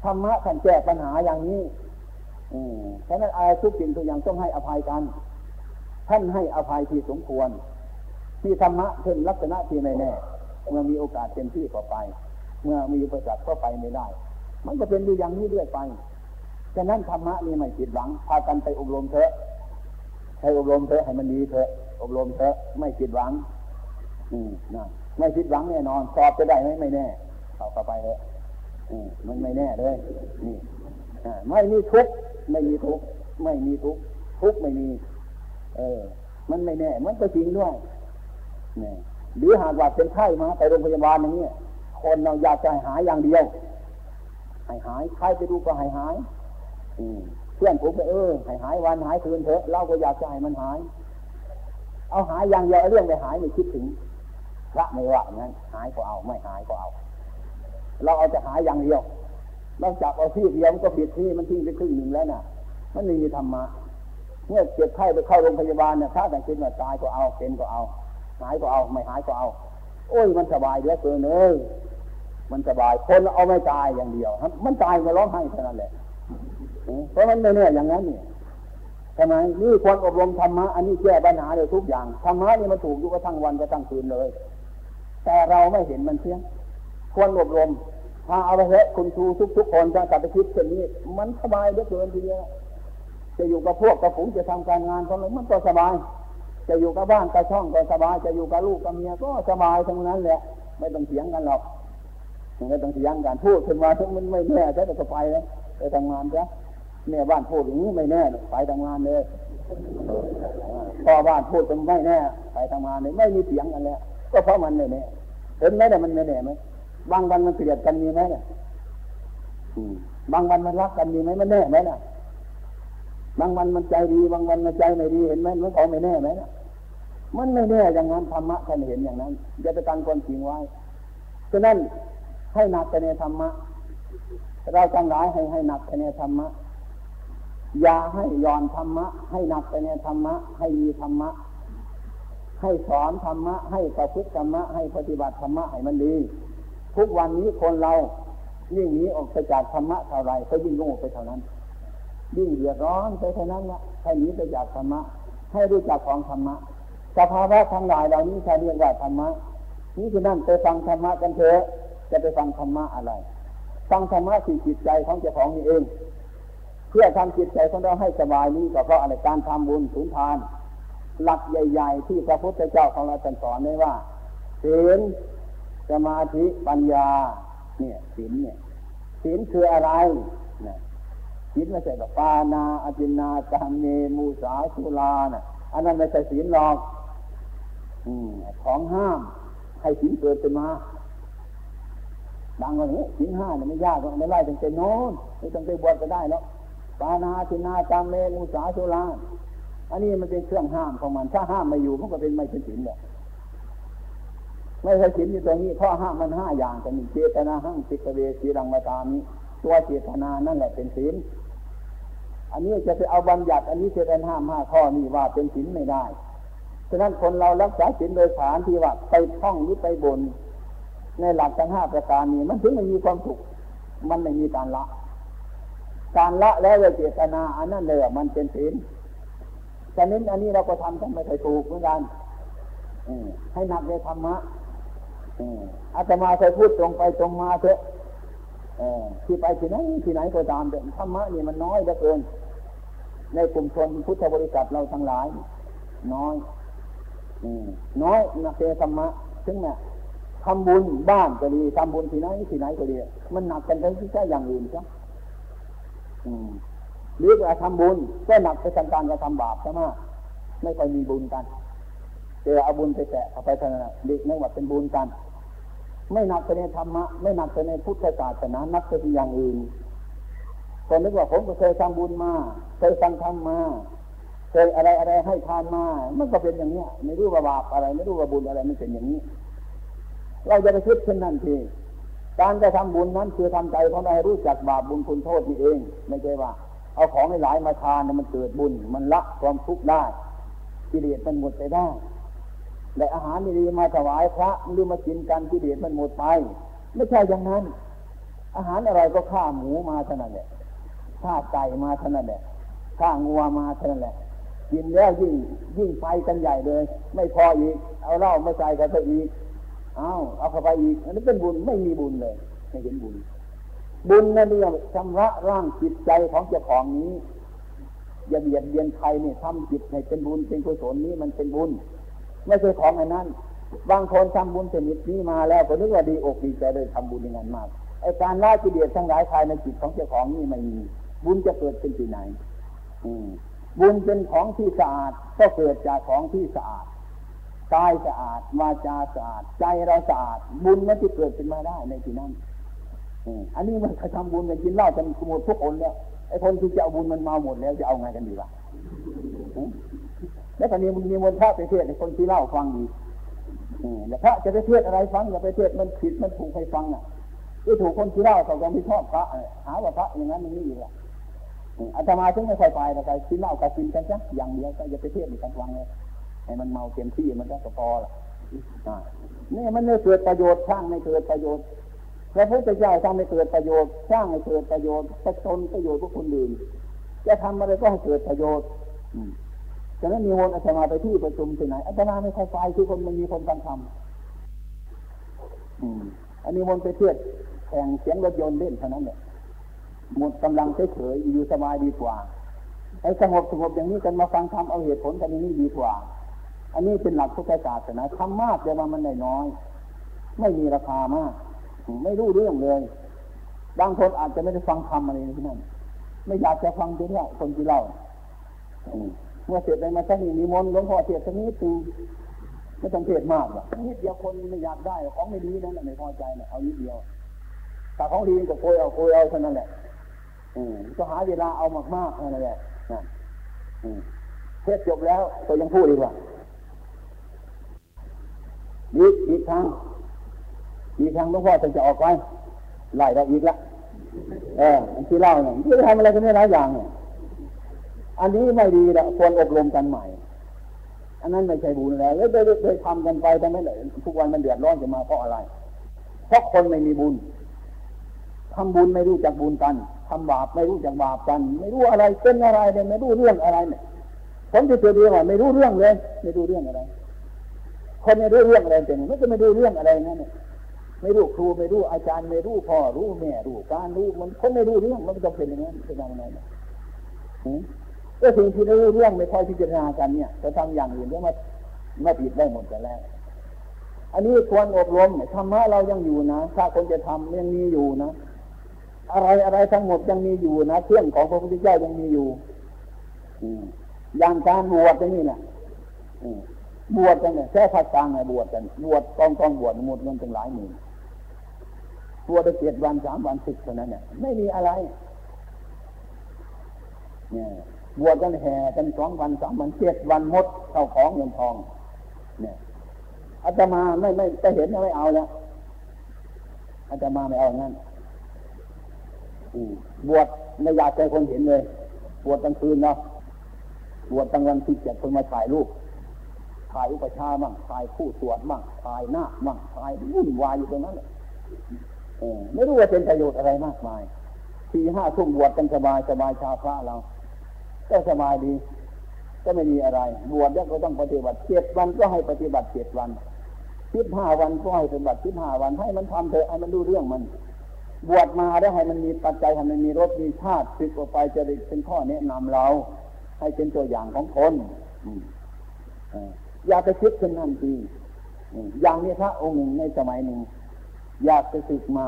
ธรรมะท่านแก้ปัญหาอย่างนี้อืมฉะนั้นอะไรทุกสิ่งทุกอย่างต้องให้อภัยกัน ท่านให้อภัยที่สมควร ที่ธรรมะเช่นลักษณะที่ไม่แน่ เมื่อมีโอกาสเต็มที่ก็ไป เมื่อมีอุปสรรคก็ไปไม่ได้ มันก็เป็นอยู่อย่างนี้เรื่อยไปฉะนั้นธรรมะนี่ไม่ผิดหวัง พากันไปอบรมเถอะให้อบรมเถอะให้มันดีเถอะ อบรมเถอะไม่ผิดหวัง อืมนะไม่ผิดหวังแน่นอน สอบจะได้ไหมไม่แน่เอาเข้าไปเถอะอืมมันไม่แน่เลยนี่อ่าไม่มีทุกไม่มีทุกไม่มีทุกทุกไม่มี เออ มันไม่แน่ มันก็จริงด้วยนี่หรือหากว่าเป็นไข้มาไปโรงพยาบาลอย่างนี้คนเราอยากจะหายอย่างเดียว หายหายใครไปดูก็หายหายเพื่อนผมไปเออหายหายวันหายคืนเถอะเราก็อยากจะให้มันหาย เอาหายอย่างเดียวเรื่องไปหายไม่คิดถึงพระไม่ว่างั้นหายก็เอาไม่หายก็เอา เราเอาจะหายอย่างเดียวเราจับเอาที่เดียวมันก็ผิดที่มันทิ้งไปครึ่งหนึ่งแล้วน่ะ มันไม่มีธรรมะเมื่อเจ็บไข้ไปเข้าโรงพยาบาลเนี่ยถ้าแต่คิดว่าตายก็เอาเป็นก็เอา หายก็เอาไม่หายก็เอา โอ้ยมันสบายเยอเกินเลย มันสบาย คนเอาไม่ตายอย่างเดียวครับมันตายมาร้องไห้เท่านั้นแหละเพราะมันไม่เนี่ยอย่างนั้นเนี่ยทำไมนี่ควรอบรมธรรมะอันนี้แก้ปัญหาเลยทุกอย่างธรรมะนี่มันถูกอยู่กระทั่งวันกระทั่งคืนเลย แต่เราไม่เห็นมันเพียงควรอบรมถ้าเอาไปเถอะคุณครูทุกทุกคนจะกลับไปคิดเช่นนี้ มันสบายเหลือเกินทีเดียวจะอยู่กับพวกกับฝูงจะทำการงานของเรามันก็สบาย จะอยู่กับบ้านกับช่องก็สบาย จะอยู่กับลูกกับเมียก็สบายทั้งนั้นแหละ ไม่ต้องเถียงกันหรอก ไม่ต้องเถียงกันพูดขึ้นมาถึงมันไม่แน่จะจะไปแล้วไปทำงานจ้ะแม่บ้านพูดอย่างนี้ไม่แน่ไปทำงานเลยพ่อบ้านพูดกันไม่แน่ไปทำงานเลยไม่มีเสียงกันแล้วก็เพราะมันไม่แน่เห็นไหมแต่มันไม่แน่ไหมบางวันมันเกลียดกันมีไหมเนี่ยบางวันมันรักกันมีไหมมันแน่ไหมน่ะบางวันมันใจดี บางวันมันใจไม่ดีเห็นไหมมันของไม่แน่ไหมน่ะมันไม่แน่อย่างนั้นธรรมะท่านเห็นอย่างนั้นจะไปตั้งความจริงไว้ฉะนั้น ให้หนักในธรรมะ เราจังหลายให้ให้หนักในธรรมะ อย่าให้ย่อนธรรมะ ให้หนักไปในธรรมะ ให้มีธรรมะ ให้สอนธรรมะ ให้ประพฤติธรรมะ ให้ปฏิบัติธรรมะให้มันดี ทุกวันนี้คนเรายิ่งหนีออกไปจากธรรมะเท่าไรก็ยิ่งโง่ไปเท่านั้น ยิ่งเดือดร้อนไปเท่านั้นละให้หนีไปจากธรรมะ ให้รู้จักของธรรมะสภาวะทั้งหลายเหล่านี้ใช้เรียกว่าธรรมะนี่คือนั่นไปฟังธรรมะกันเถอะ จะไปฟังธรรมะอะไร ฟังธรรมะที่จิตใจของเจ้าของนี่เอง เพื่อทำจิตใจของเราให้สบายนี้ก็เพราะอะไรการทำบุญสุนทาน หลักใหญ่ ๆ ที่พระพุทธเจ้าของเราสอนไว้ว่าศีลสมาธิปัญญา เนี่ยศีลเนี่ยศีลคืออะไรนี่ยศีลไม่ใช่แบบปานาอจินนาตามเมมูสาสุลาน่ะอันนั้นไม่ใช่ศีลหรอกอของห้าม ให้ศีลเกิดขึ้นมา ดังกว่านี้ศีลห้าเนี่ยไม่ยากไม่ไล่ตั้งแต่โน้นไม่ต้องไปบวชก็ได้แล้วปานาทินาจามเลมุสาสุราอันนี้มันเป็นเครื่องห้ามของมัน ถ้าห้ามไม่อยู่มันก็เป็นไม่เป็นศีลเลยไม่ใช่ศีลอยู่ตรงนี้เพราะห้ามมันห้าอย่างแต่มีเจตนาห้างสิกเวสีรังมาตามิตัวเจตนานั่นแหละเป็นศีลอันนี้จะไปเอาบัญญัติ อันนี้จะเป็นห้ามห้าข้อนี้ว่าเป็นศีลไม่ได้ฉะนั้นคนเรารักษาศีลโดยฐานที่ว่าไปท่องหรือไปบน ในหลักทั้งห้าประการนี้ มันถึงไม่มีความสุข มันไม่มีการละ การละแล้วเจตนาอันนั้นเลยมันเป็นศีลฉะนั้นอันนี้เราก็ทำกันไม่เคยถูกเหมือนกันให้หนักในธรรมะอาตมาเคยพูดตรงไปตรงมาเถอะที่ไปที่ไหนที่ไหนก็ตามแต่ธรรมะนี่มันน้อยเหลือเกิน ในกลุ่มชนพุทธบริษัทเราทั้งหลาย น้อยน้อยนักเทธรรมะซึ่งเนี่ย ทำบุญบ้านก็ดีทำบุญที่ไหนที่ไหนก็ดีมันหนักกันทั้งที่แค่อย่างอื่นครับหรือว่าทำบุญก็หนักไปทางการกระทำบาปใช่ไหมไม่ค่อยมีบุญกันเจอเอาบุญไปแตะเข้าไปเท่านั้นเด็กนึกว่าเป็นบุญกัน ไม่หนักไปในธรรมะ ไม่หนักไปในพุทธศาสนานักไปที่อย่างอื่นคนนึกว่าผมก็เคยทำบุญมาเคยฟังธรรมมาเคยอะไรอะไรให้ทานมา มันก็เป็นอย่างเนี้ย ไม่รู้ว่าบาปอะไร ไม่รู้ว่าบุญอะไรมันเป็นอย่างนี้ เราจะไปคิดเช่นนั้นทีการจะทำบุญนั้นคือทำใจของเราให้รู้จักบาปบุญคุณโทษนี่เอง ไม่ใช่ว่า เอาของให้หลายมาทานมันเกิดบุญ มันละความทุกข์ได้กิเลสมันหมดไปได้และอาหารดีมาถวายพระหรือมากินกันกิเลสมันหมดไป ไม่ใช่อย่างนั้น อาหารอะไรก็ฆ่าหมูมาเท่านั้นแหละฆ่าไก่มาเท่านั้นแหละฆ่างัวมาเท่านั้นแหละกินแล้วยิ่งยิ่งไฟกันใหญ่เลย ไม่พออีก เอาเหล้ามาใส่กันไปอีก เอาเอาเข้าไปอีกอันนี้เป็นบุญไม่มีบุญเลยไม่เห็นบุญ บุญนั่นเรียกชำระร่างจิตใจของเจ้าของนี้อย่าเบียดเบียนใครเนี่ยทำจิตให้เป็นบุญเป็นกุศลนี้มันเป็นบุญ ไม่ใช่ของอันนั้น บางคนทำบุญชนิดนี้มาแล้วก็นึกว่าดีอกดีใจเลยทำบุญอย่างนั้นมากไอการละกิเลสทั้งหลายภายในจิตของเจ้าของนี่ไม่มี บุญจะเกิดเป็นที่ไหน อืบุญเป็นของที่สะอาดก็เกิดจากของที่สะอาด กายสะอาดวาจาสะอาด ใจเราสะอาด บุญมันจะเกิดขึ้นมาได้ในที่นั้นอันนี้มันทำบุญกันกินเหล้ากันหมดทุกคนแล้วไอ้คนที่จะเอาบุญมันมาหมดแล้วจะเอาไงกันดีล่ะแล้วตอนนี้มันมีมนพระไปเทศในคนที่เล่าฟังดีแล้วพระจะไปเทศอะไรฟังอย่าไปเทศมันผิดมันถูกใครฟังอะที่ถูกคนที่เล่าเขาก็ไม่ชอบพระหาว่าพระอย่างนั้นอย่างนี้อีกอะอาตมาถึงไม่ค่อยไปแต่ใครกินเหล้ากับกินกันจ้ะอย่างเดียวก็อย่าไปเทศในการฟังเลย ให้มันเมาเต็มที่มันก็พอละนี่มันไม่เกิดประโยชน์สร้างไม่เกิดประโยชน์พระพุทธเจ้าสร้างไม่เกิดประโยชน์สร้างให้เกิดประโยชน์ประชนประโยชน์พวกคนอื่นจะทำอะไรก็ให้เกิดประโยชน์ฉะนั้นมีวนอาตมาไปที่ประชุมที่ไหนอาตมาไม่ค่อยไปคือคนมันมีคนการทำอันนี้วนไปเทียบแข่งเสียงรถยนต์เล่นเท่านั้นเนี่ยหมดกำลังเฉยๆอยู่สบายดีกว่าไอ้สงบสงบอย่างนี้กันมาฟังธรรมเอาเหตุผลกันอย่างนี้ดีกว่า อันนี้เป็นหลักพุทธศาสนาทำมากแต่ว่ามันได้น้อย ไม่มีราคามาก ไม่รู้เรื่องเลยบางคนอาจจะไม่ได้ฟังธรรมอะไรที่นั่นไม่อยากจะฟังเรื่องคนที่เล่าเมื่อเสร็จไปมาสักนิมนต์หลวงพ่อเทศสักนิดนึงไม่ต้องเทศมากหรอกนิดเดียวคนไม่อยากได้ของไม่ดีนั่นแหละไม่พอใจนะเอานิดเดียวถ้าของดีก็โกยเอาโกยเอาเท่านั้นแหละอืมก็หาเวลาเอามากมากนั่นแหละนะเทศจบแล้วก็ยังพูดอีกว่า อีกอีกครั้งอีกครั้งหลวงพ่อจะออกไปไล่เราอีกละเออที่เล่าเนี่ยที่ทำอะไรกันไม่หลายอย่างเนี่ยอันนี้ไม่ดีละควรอบรมกันใหม่ อันนั้นไม่ใช่บุญแล้วแล้วเคยทำกันไปแต่ไม่เลยทุกวันมันเดือดร้อนจะมาเพราะอะไร เพราะคนไม่มีบุญทำบุญไม่รู้จักบุญกันทำบาปไม่รู้จักบาปกัน ไม่รู้อะไรเป็นอะไรเลยไม่รู้เรื่องอะไรเนี่ยผมจะเจอดีว่าไม่รู้เรื่องเลย ไม่รู้เรื่องอะไร คนไม่รู้เรื่องอะไรเป็นไม่จะไม่รู้เรื่องอะไรนั่นเนี่ยไม่รู้ครูไม่รู้อาจารย์ไม่รู้พ่อรู้แม่รู้การรู้มันคนไม่รู้เรื่องมันจะเป็นอย่างนั้นเป็นยังไงนี่ยก็สิ่งที่รู้เรื่องไม่ค่อยพิจารณากันเนี่ยจะทำอย่างอื่นเดี๋ยวมามาผิดได้หมดแต่แรกอันนี้ควรอบรมธรรมะเรายังอยู่นะถ้าคนจะทำยังมีอยู่นะอะไรอะไรทั้งหมดยังมีอยู่นะเครื่องของพระพุทธเจ้ายังมีอยู่อย่างการบวชนี่นะ บวชกันเนี่ยแค่ภาคกลางไงบวชกัน บวชกองกองบวชหมดเงินเป็นหลายหมื่นบวชไปเจ็ดวันสามวันสิบเท่านั้นเนี่ยไม่มีอะไร เนี่ยบวชกันแห่กันสองวันสามวันเจ็ดวันหมดเข้าของเงินทอง เนี่ยอาตมาไม่ไม่จะเห็นไม่เอาแล้วอาตมาไม่เอางั้นบวชไม่อยากใจคนเห็นเลย บวชกลางคืนเนาะบวชกลางวันที่เจ็ดคนมาถ่ายรูปายอุปชาบ้างถ่ายคู่สวดบ้างถ่ายหน้าบ้างถ่ายวุ่นวายอยู่ตรงนั้นเลยไม่รู้ว่าเป็นประโยชน์อะไรมากมายสี่ห้าทุ่มบวชกันสบายสบายชาวพระเราก็สบายดี ก็ไม่มีอะไร บวชแล้วก็ต้องปฏิบัติเจ็ดวันก็ให้ปฏิบัติเจ็ดวันสิบห้าวันก็ให้ปฏิบัติสิบห้าวันให้มันทำเถอะให้มันดูเรื่องมัน บวชมาแล้วให้มันมีปัจจัยให้มันมีรสมีชาติสึกออกไปจะเป็นข้อแนะนำเรา ให้เป็นตัวอย่างของคนอ อย่าไปคิดเช่นนั้นจริงอย่างนี้พระองค์หนึ่งในสมัยหนึ่ง อยากจะศึกมา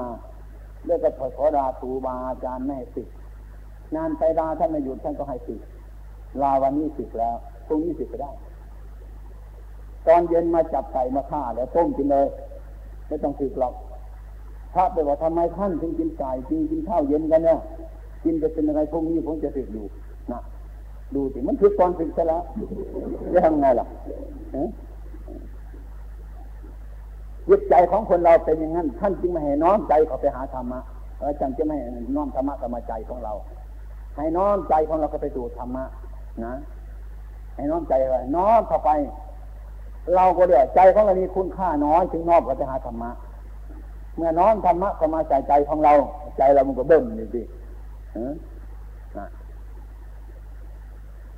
แล้วก็ขอราตูบาอาจารย์แม่ศึกงานไปลาท่านไม่หยุดท่านก็ให้สิลาวันนี้สิบแล้วพรุ่งนี้สิบไปได้ ตอนเย็นมาจับไก่มาฆ่าแล้วต้มกินเลย ไม่ต้องสิบหรอกพระไปบอกทำไมท่านถึงกินไก่กินกินข้าวเย็นกันเนี่ยกินจะเป็นอะไรพรุ่งนี้ผมจะสิบอยู่ ดูสิมันคือตอนสิบซะแล้วจะทำไงล่ะจิตใจของคนเราเป็นอย่างนั้นท่านจึงไม่ให้น้อมใจเขาไปหาธรรมะแล้วจังจะไม่ให้น้อมธรรมะกับมาใจของเรา ให้น้อมใจของเราก็ไปสู่ธรรมะนะให้น้อมใจอะไรน้อมเข้าไป เราก็เดี๋ยวใจของเรามีคุณค่าน้อยถึงน้อมก็ไปหาธรรมะ เมื่อน้อมธรรมะเข้ามาใจใจของเรา ใจเรามันก็เบิ่มนี่สิ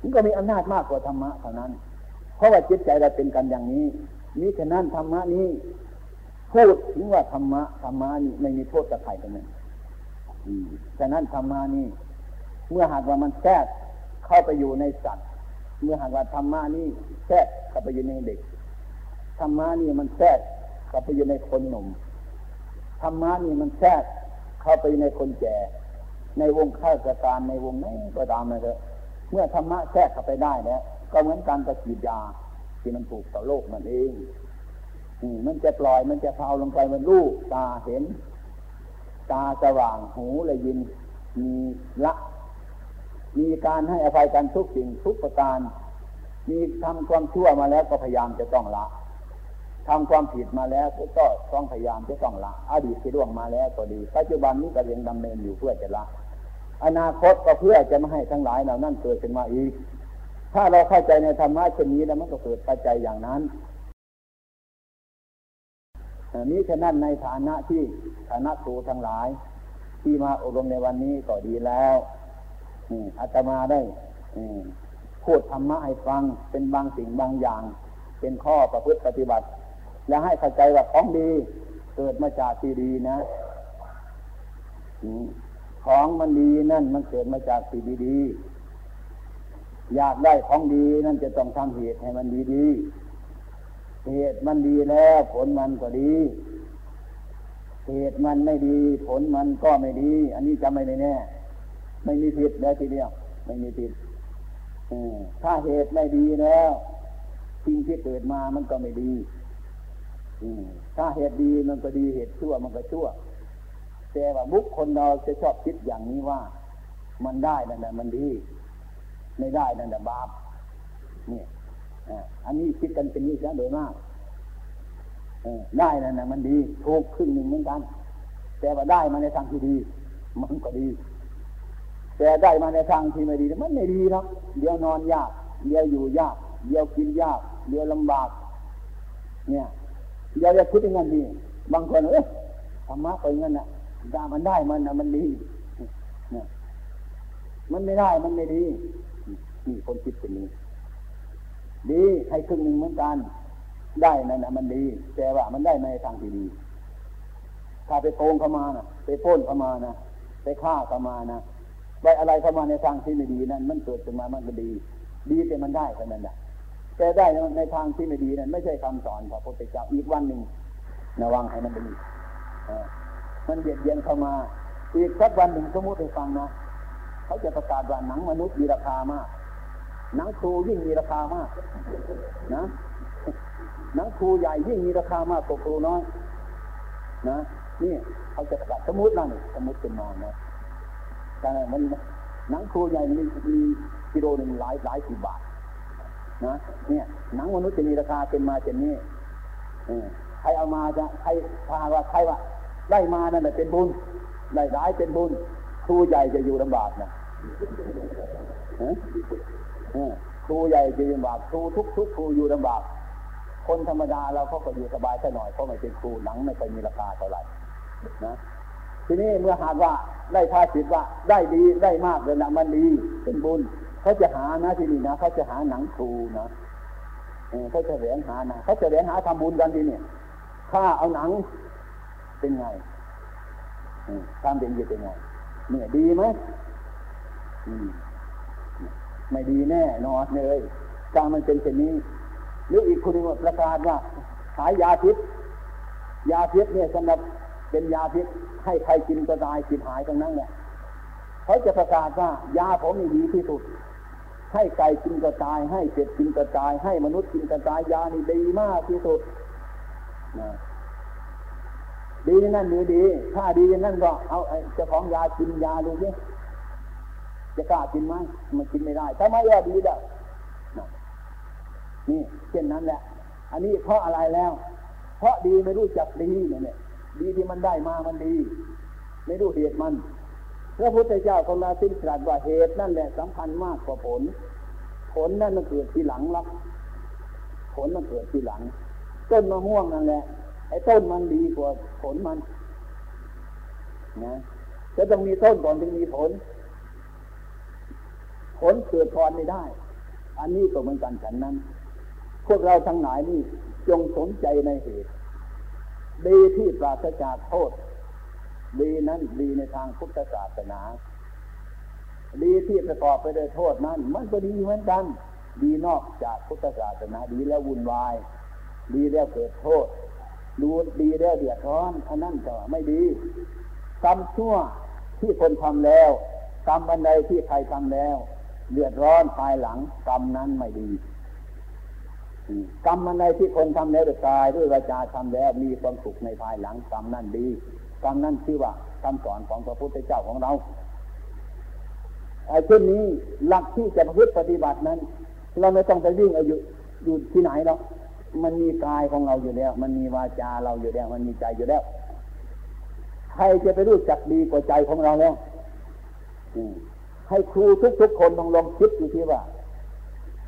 มันก็มีอำนาจมากกว่าธรรมะเท่านั้น เพราะว่าจิตใจเราเป็นกันอย่างนี้มิฉะนั้นธรรมะนี้พูดถึงว่าธรรมะธรรมะนี่ไม่มีโทษกับใครกันเลยฉะนั้นธรรมะนี่เมื่อหากว่ามันแทรกเข้าไปอยู่ในสัตว์ เมื่อหากว่าธรรมะนี่แทรกเข้าไปอยู่ในเด็กธรรมะนี่มันแทรกเข้าไปอยู่ในคนหนุ่มธรรมะนี่มันแทรกเข้าไปในคนแก่ ในวงข้าราชการในวงไหนก็ตามเลยเถอะ เมื่อธรรมะแทรกเข้าไปได้แล้วก็เหมือนการกระฉีดยาที่มันถูกต่อโลกมันเองมันจะปล่อยมันจะเผาลงไปมันรู้ตาเห็น ตาสว่างหูเลยยินมีละ มีการให้อภัยกันทุกสิ่งทุกประการ มีทำความชั่วมาแล้วก็พยายามจะต้องละทำความผิดมาแล้วก็ต้องพยายามจะต้องละ อดีตที่ล่วงมาแล้วก็ดี ปัจจุบันนี้ก็ยังดำเนินอยู่เพื่อจะละ อนาคตก็เพื่อจะไม่ให้ทั้งหลายเหล่านั้นเกิดขึ้นมาอีก ถ้าเราเข้าใจในธรรมะเช่นนี้แล้วมันก็เกิดปัจจัยอย่างนั้นนี้ฉะนั้นในฐานะที่ฐานะครูทั้งหลาย ที่มาอบรมในวันนี้ก็ดีแล้วอาตมาได้พูดธรรมะให้ฟังเป็นบางสิ่งบางอย่าง เป็นข้อประพฤติปฏิบัติ และให้เข้าใจว่าของดี เกิดมาจากที่ดีนะ ของมันดีนั่นมันเกิดมาจากสิ่งดีๆอยากได้ของดีนั่นจะต้องทำเหตุให้มันดีๆเหตุมันดีแล้วผลมันก็ดีเหตุมันไม่ดี ผลมันก็ไม่ดี อันนี้จำไม่ได้แน่ไม่มีผิดแล้วทีเดียว ไม่มีผิดถ้าเหตุไม่ดีแล้วสิ่งที่เกิดมามันก็ไม่ดีถ้าเหตุดีมันก็ดีเหตุชั่วมันก็ชั่ว แต่ว่าบุคคลเราจะชอบคิดอย่างนี้ว่า มันได้นั่นแหละมันดี ไม่ได้นั่นแหละบาปเนี่ยอันนี้คิดกันเป็นนี้ซะโดยมากได้นั่นแหละมันดีถูกครึ่งหนึ่งเหมือนกัน แต่ว่าได้มาในทางที่ดี มันก็ดี แต่ได้มาในทางที่ไม่ดีมันไม่ดีหรอกเดี๋ยวนอนยากเดี๋ยวอยู่ยากเดี๋ยวกินยากเดี๋ยวลำบาก เนี่ยอย่าอย่าคิดอย่างนั้นดีบางคนเอ้ยธรรมะไปงั้นนะ ถ้ามันได้มันน่ะมันดีเนี่ยมันไม่ได้มันไม่ดีนี่คนคิดเป็นนี้ ดีให้ครึ่งหนึ่งเหมือนกัน ได้นั่นน่ะมันดี แต่ว่ามันได้ในทางที่ดี ถ้าไปโกงเข้ามานะไปพ้นเข้ามานะไปฆ่าเข้ามานะไปอะไรเข้ามาในทางที่ไม่ดีนั่นมันเกิดขึ้นมามันก็ดี ดีแต่มันได้เท่านั้นแหละแต่ได้ในทางที่ไม่ดีนั่นไม่ใช่คำสอนของพระพุทธเจ้าอีกวันหนึ่งระวังให้มันดี มันเบียดเบียนเข้ามา อีกสักวันหนึ่งสมมติให้ฟังนะเขาจะประกาศว่าหนังมนุษย์มีราคามากหนังครูยิ่งมีราคามากนะหนังครูใหญ่ยิ่งมีราคามากกว่าครูน้อยนะนี่เขาจะประกาศสมมตินั่นสมมติเป็นมานะแต่มันหนังครูใหญ่มีมีกิโลหนึ่งหลายหลายสิบบาทนะเนี่ยหนังมนุษย์จะมีราคาเป็นมาเช่นนี้ใครเอามาจะใครพาว่าใครว่า ได้มานั่นเป็นบุญได้ร้ายเป็นบุญครูใหญ่จะอยู่ลำบากนะครูใหญ่จะอยู่ลำบากครูทุกทุกครูอยู่ลำบาก คนธรรมดาเราเขาก็อยู่สบายแค่หน่อยเพราะไม่เป็นครูหนังไม่เคยมีราคาเท่าไหร่นะทีนี้เมื่อหากว่าได้พาสิทว่าได้ดีได้มากเลยนะมันดีเป็นบุญเขาจะหานะที่นี่นะเขาจะหาหนังครูนะเขาจะเหรียญหานะเขาจะเหรียญหาทำบุญกันทีนี่ถ้าเอาหนัง เป็นไงทำเป็นยังเป็นไงเนี่ยดีไหมไม่ดีแน่นอนเลยการมันเป็นเช่นนี้ หรืออีกคนหนึ่งประกาศว่าขายยาพิษยาพิษเนี่ยสำหรับเป็นยาพิษให้ใครกินก็ตายกินหายตรงนั้นแหละเขาจะประกาศว่ายาผมนี่ดีที่สุด ให้ไก่กินกระจาย ให้เป็ดกินกระจาย ให้มนุษย์กินกระจายยานี่ดีมากที่สุดนะ ดีนั่นหรือดีถ้าดีนั่นก็เอาเจ้าของยากินยาดูสิจะกล้ากินไหมมันกินไม่ได้ถ้าไม่ยาดีแล้วนี่เช่นนั้นแหละ อันนี้เพราะอะไรแล้ว เพราะดีไม่รู้จักดีเนี่ยดีที่มันได้มามันดี ไม่รู้เหตุมันพระพุทธเจ้าของเราสิ้นตรัสว่าเหตุนั่นแหละสำคัญมากกว่าผล ผลนั่นมันเกิดทีหลังรับผลมันเกิดทีหลังต้นมะม่วงนั่นแหละ ไอ้ต้นมันดีกว่าผลมันนะจะต้องมีต้นก่อนถึงมีผล ผลเกิดพรไม่ได้ อันนี้ก็เหมือนกันฉันนั้น พวกเราทั้งหลายนี่จงสนใจในเหตุ ดีที่ปราศจากโทษ ดีนั้นดีในทางพุทธศาสนา ดีที่ประกอบไปด้วยโทษนั้น มันก็ดีเหมือนกัน ดีนอกจากพุทธศาสนาดีแล้ววุ่นวาย ดีแล้วเกิดโทษ ดูดีแล้วเดือดร้อนอันนั้นก็ไม่ดีกรรมชั่วที่คนทำแล้วกรรมบันไดที่ใครทำแล้ว เดือดร้อนภายหลังกรรมนั้นไม่ดีกรรมอันใดที่คนทำแล้วด้วยกายด้วยวาจาทำแล้วมีความสุขในภายหลังกรรมนั่นดีกรรมนั่นชื่อว่าคำสอนของพระพุทธเจ้าของเราไอ้เช่นนี้หลักที่จะประพฤติปฏิบัตินั้น เราไม่ต้องไปวิ่งอายุอยู่ที่ไหนหรอก มันมีกายของเราอยู่แล้ว มันมีวาจาเราอยู่แล้ว มันมีใจอยู่แล้วใครจะไปรู้จักดีกว่าใจของเราแล้วให้ครูทุกๆคนต้องลองคิดดูที่ว่า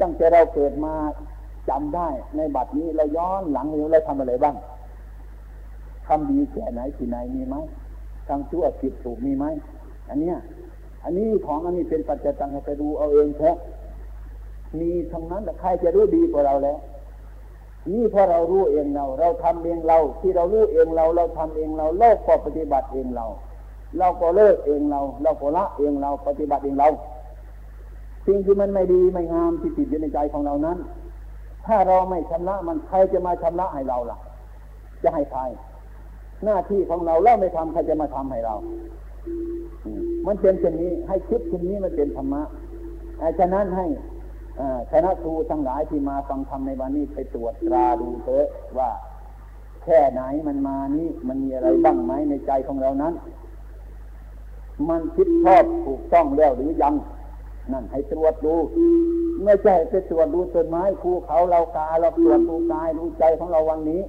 ตั้งแต่เราเกิดมาจำได้ในบัดนี้เราย้อนหลังเราทำอะไรบ้างทำดีแค่ไหนที่ไหนมีไหมทำชั่วผิดถูกมีไหมอันเนี้ย อันนี้ของอันนี้เป็นปัจจัยตังให้ไปดูเอาเองแท้มีทั้งนั้นแต่ใครจะรู้ดีกว่าเราแล้ว นี่เพราะเรารู้เองเรา เราทำเองเรา ที่เรารู้เองเรา เราทำเองเราโลกก็ปฏิบัติเองเรา เราก็เลิกเองเรา เราก็ละเองเราปฏิบัติเองเรา สิ่งที่มันไม่ดีไม่งามที่ติดอยู่ในใจของเรานั้น ถ้าเราไม่ชำระมันใครจะมาชำระให้เราล่ะ จะให้ใครหน้าที่ของเราเราไม่ทำใครจะมาทำให้เรามันเป็นเช่นนี้ให้คิดเช่นนี้มันเป็นธรรมะฉะนั้นให้ คณะครูทั้งหลายที่มาฟังธรรมในวันนี้ไปตรวจตราดูเถอะว่าแค่ไหนมันมานี่มันมีอะไรบ้างไหมในใจของเรานั้น มันคิดชอบถูกต้องแล้วหรือยัง นั่นให้ตรวจดูไม่ใช่ไปตรวจดูต้นไม้ภูเขาเรากาเราตรวจดูกายดูใจของเราวันนี้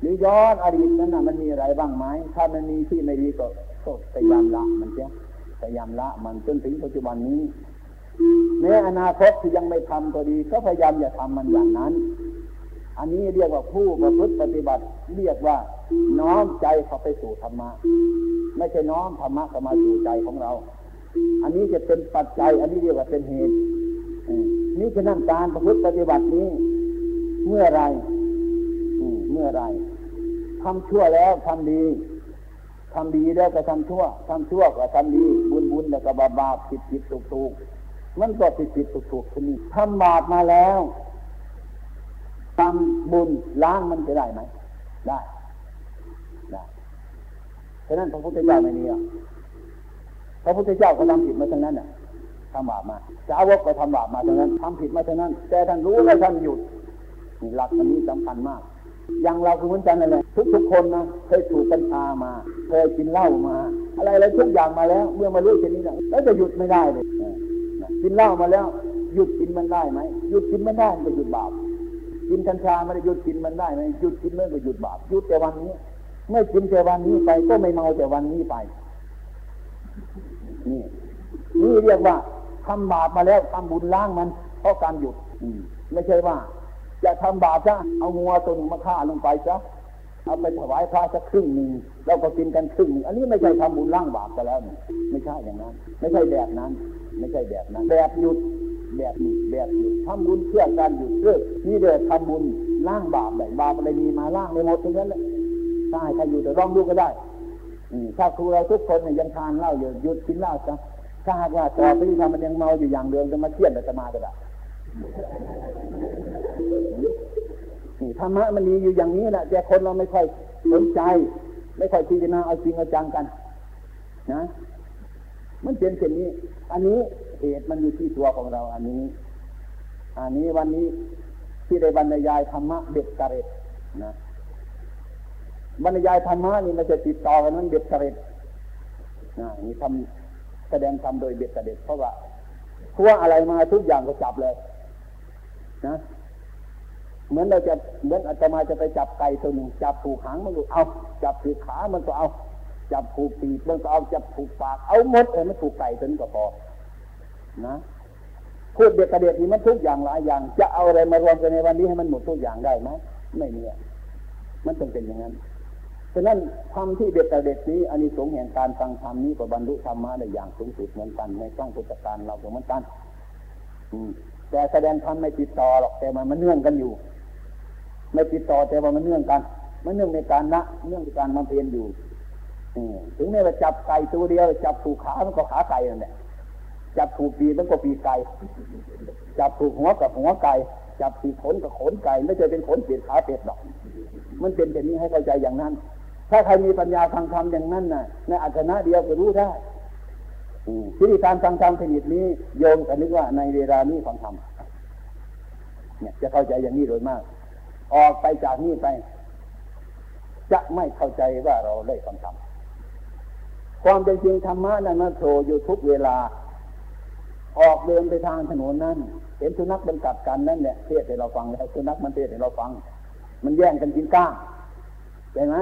หรือย้อนอดีตนั้นนะมันมีอะไรบ้างไหมถ้ามันมีที่ไม่ดีก็พยายามละมันเสียพยายามละมันจนถึงปัจจุบันนี้ แม้อนาคตที่ยังไม่ทำตัวดี ก็พยายามอย่าทำมันอย่างนั้น อันนี้เรียกว่าผู้ประพฤติปฏิบัติ เรียกว่า น้อมใจเขาไปสู่ธรรมะไม่ใช่น้อมธรรมะเข้ามาสู่ใจของเรา อันนี้จะเป็นปัจจัย อันนี้เรียกว่าเป็นเหตุนี่คือนั่นการประพฤติปฏิบัตินี้ เมื่อไรเมื่อไรทำชั่วแล้วทำดีทำดีแล้วก็ทำชั่วทำชั่วก็ทำดี บุญบุญแล้วก็บาบาปผิดผิดถูกถูก มันก็ผิดผิดถูกถูกทีนี้ทำบาปมาแล้วทำบุญล้างมันจะได้ไหมได้ได้ฉะนั้นพระพุทธเจ้าไม่มีอะพระพุทธเจ้าก็ทำผิดมาทั้งนั้นน่ะทำบาปมาสาวกก็ทำบาปมาทั้งนั้นทำผิดมาทั้งนั้น แต่ท่านรู้และท่านหยุดหลักอันนี้สำคัญมาก อย่างเราคือเหมือนกันนั่นแหละทุกๆคนนะเคยถูกกัญชามา เคยกินเหล้ามา อะไรอะไรทุกอย่างมาแล้ว เมื่อมารู้เช่นนี้นะแล้วจะหยุดไม่ได้เลย กินเหล้ามาแล้ว หยุดกินมันได้ไหมหยุดกินมันได้ก็หยุดบาปกินกัญชาไม่ได้หยุดกินมันได้ไหมหยุดกินมันก็หยุดบาปหยุดแต่วันนี้เมื่อกินแต่วันนี้ไปก็ไม่เมาแต่วันนี้ไป นี่นี่เรียกว่าทำบาปมาแล้วทำบุญล้างมัน เพราะการหยุดไม่ใช่ว่า จะทำบาปซะเอางัวตัวหนึ่งมาฆ่าลงไปซะเอาไปถวายพระสักครึ่งหนึ่งแล้วก็กินกันครึ่งหนึ่งอันนี้ไม่ใช่ทำบุญล่างบาปไปแล้วนี่ไม่ใช่อย่างนั้น ไม่ใช่แบบนั้น ไม่ใช่แบบนั้นแบบหยุดแบบหยุดแบบหยุดทำบุญเพื่อการหยุดเพื่อนี่เดียทำบุญล่างบาปแบบบาปอะไรมีมาล่างไม่หมดทั้งนั้นเลยใช่ใครอยู่แต่ร้องดูก็ได้ถ้าครูเราทุกคนเนี่ยยังทานเหล้าอยู่หยุดกินเหล้าซะถ้าหากว่าต่อไปที่ทำมันยังเมาอยู่อย่างเดิมจะมาเทียนแต่จะมาก็ได้นี่ธรรมะมันมีอยู่อย่างนี้แหละแต่คนเราไม่ค่อยสนใจ ไม่ค่อยพิจารณาเอาจริงเอาจังกัน นะ มันเป็นเช่นนี้ อันนี้เหตุมันอยู่ที่ตัวของเรา อันนี้ อันนี้วันนี้ที่ได้บรรยายธรรมะเด็ดกระเร็ดนะบรรยายธรรมะนี่มันจะติดต่อกันนั้นเด็ดกระเร็ดนะนี่ทำแสดงธรรมโดยเด็ดกระเด็ดเพราะว่าคัวอะไรมาทุกอย่างก็จับเลย นะเหมือนเราจะเหมือนอาตมาจะไปจับไก่ตัวหนึ่งจับผูกหางมันก็เอา จับผูกขามันก็เอา จับผูกปีกมันก็เอาจับผูกปาก เอาหมดเลยมันผูกไก่ตัวนี้ก็พอนะพูดเด็กกระเดียดนี่มันทุกอย่างหลายอย่าง จะเอาอะไรมารวมกันในวันนี้ให้มันหมดทุกอย่างได้ไหมไม่มีมันต้องเป็นอย่างนั้นฉะนั้นทำที่เด็กกระเด็ดนี้อันนี้สงแห่งการฟังธรรมนี้ก็บรรลุธรรมะได้อย่างสูงสุดเหมือนกันในช่องพุทธการเราเหมือนกันอืแต่แสดงธรรมไม่ติดต่อหรอกแต่มันมันเนื่องกันอยู่ ไม่ติดต่อแต่ว่ามันเนื่องกัน มันเนื่องในการละเนื่องในการมาเพียนอยู่ ถึงแม้ว่าจับไก่ตัวเดียว จับถูกขามันก็ขาไก่นั่นแหละจับถูกปีมันก็ปีไก่จับถูกหัวกับหัวไก่จับถูกขนกับขนไก่ไม่ใช่เป็นขนเปียดขาเป็ดหรอก มันเป็นแบบนี้ให้เข้าใจอย่างนั้น ถ้าใครมีปัญญาฟังธรรมอย่างนั้นน่ะในอัจนะเดียวก็รู้ได้ที่การฟังธรรมชนิดนี้โยมก็นึกว่าในเวลานี้ฟังธรรมเนี่ยจะเข้าใจอย่างนี้โดยมาก ออกไปจากนี้ไป จะไม่เข้าใจว่าเราได้ฟังธรรม ความเป็นจริงธรรมะนั้นมันโผล่อยู่ทุกเวลา ออกเดินไปทางถนนนั้นเห็นสุนัขมันกัดกันนั่นเนี่ยเทศให้เราฟังแล้วสุนัขมันเทศให้เราฟัง มันแย่งกันกินก้างใช่ไหม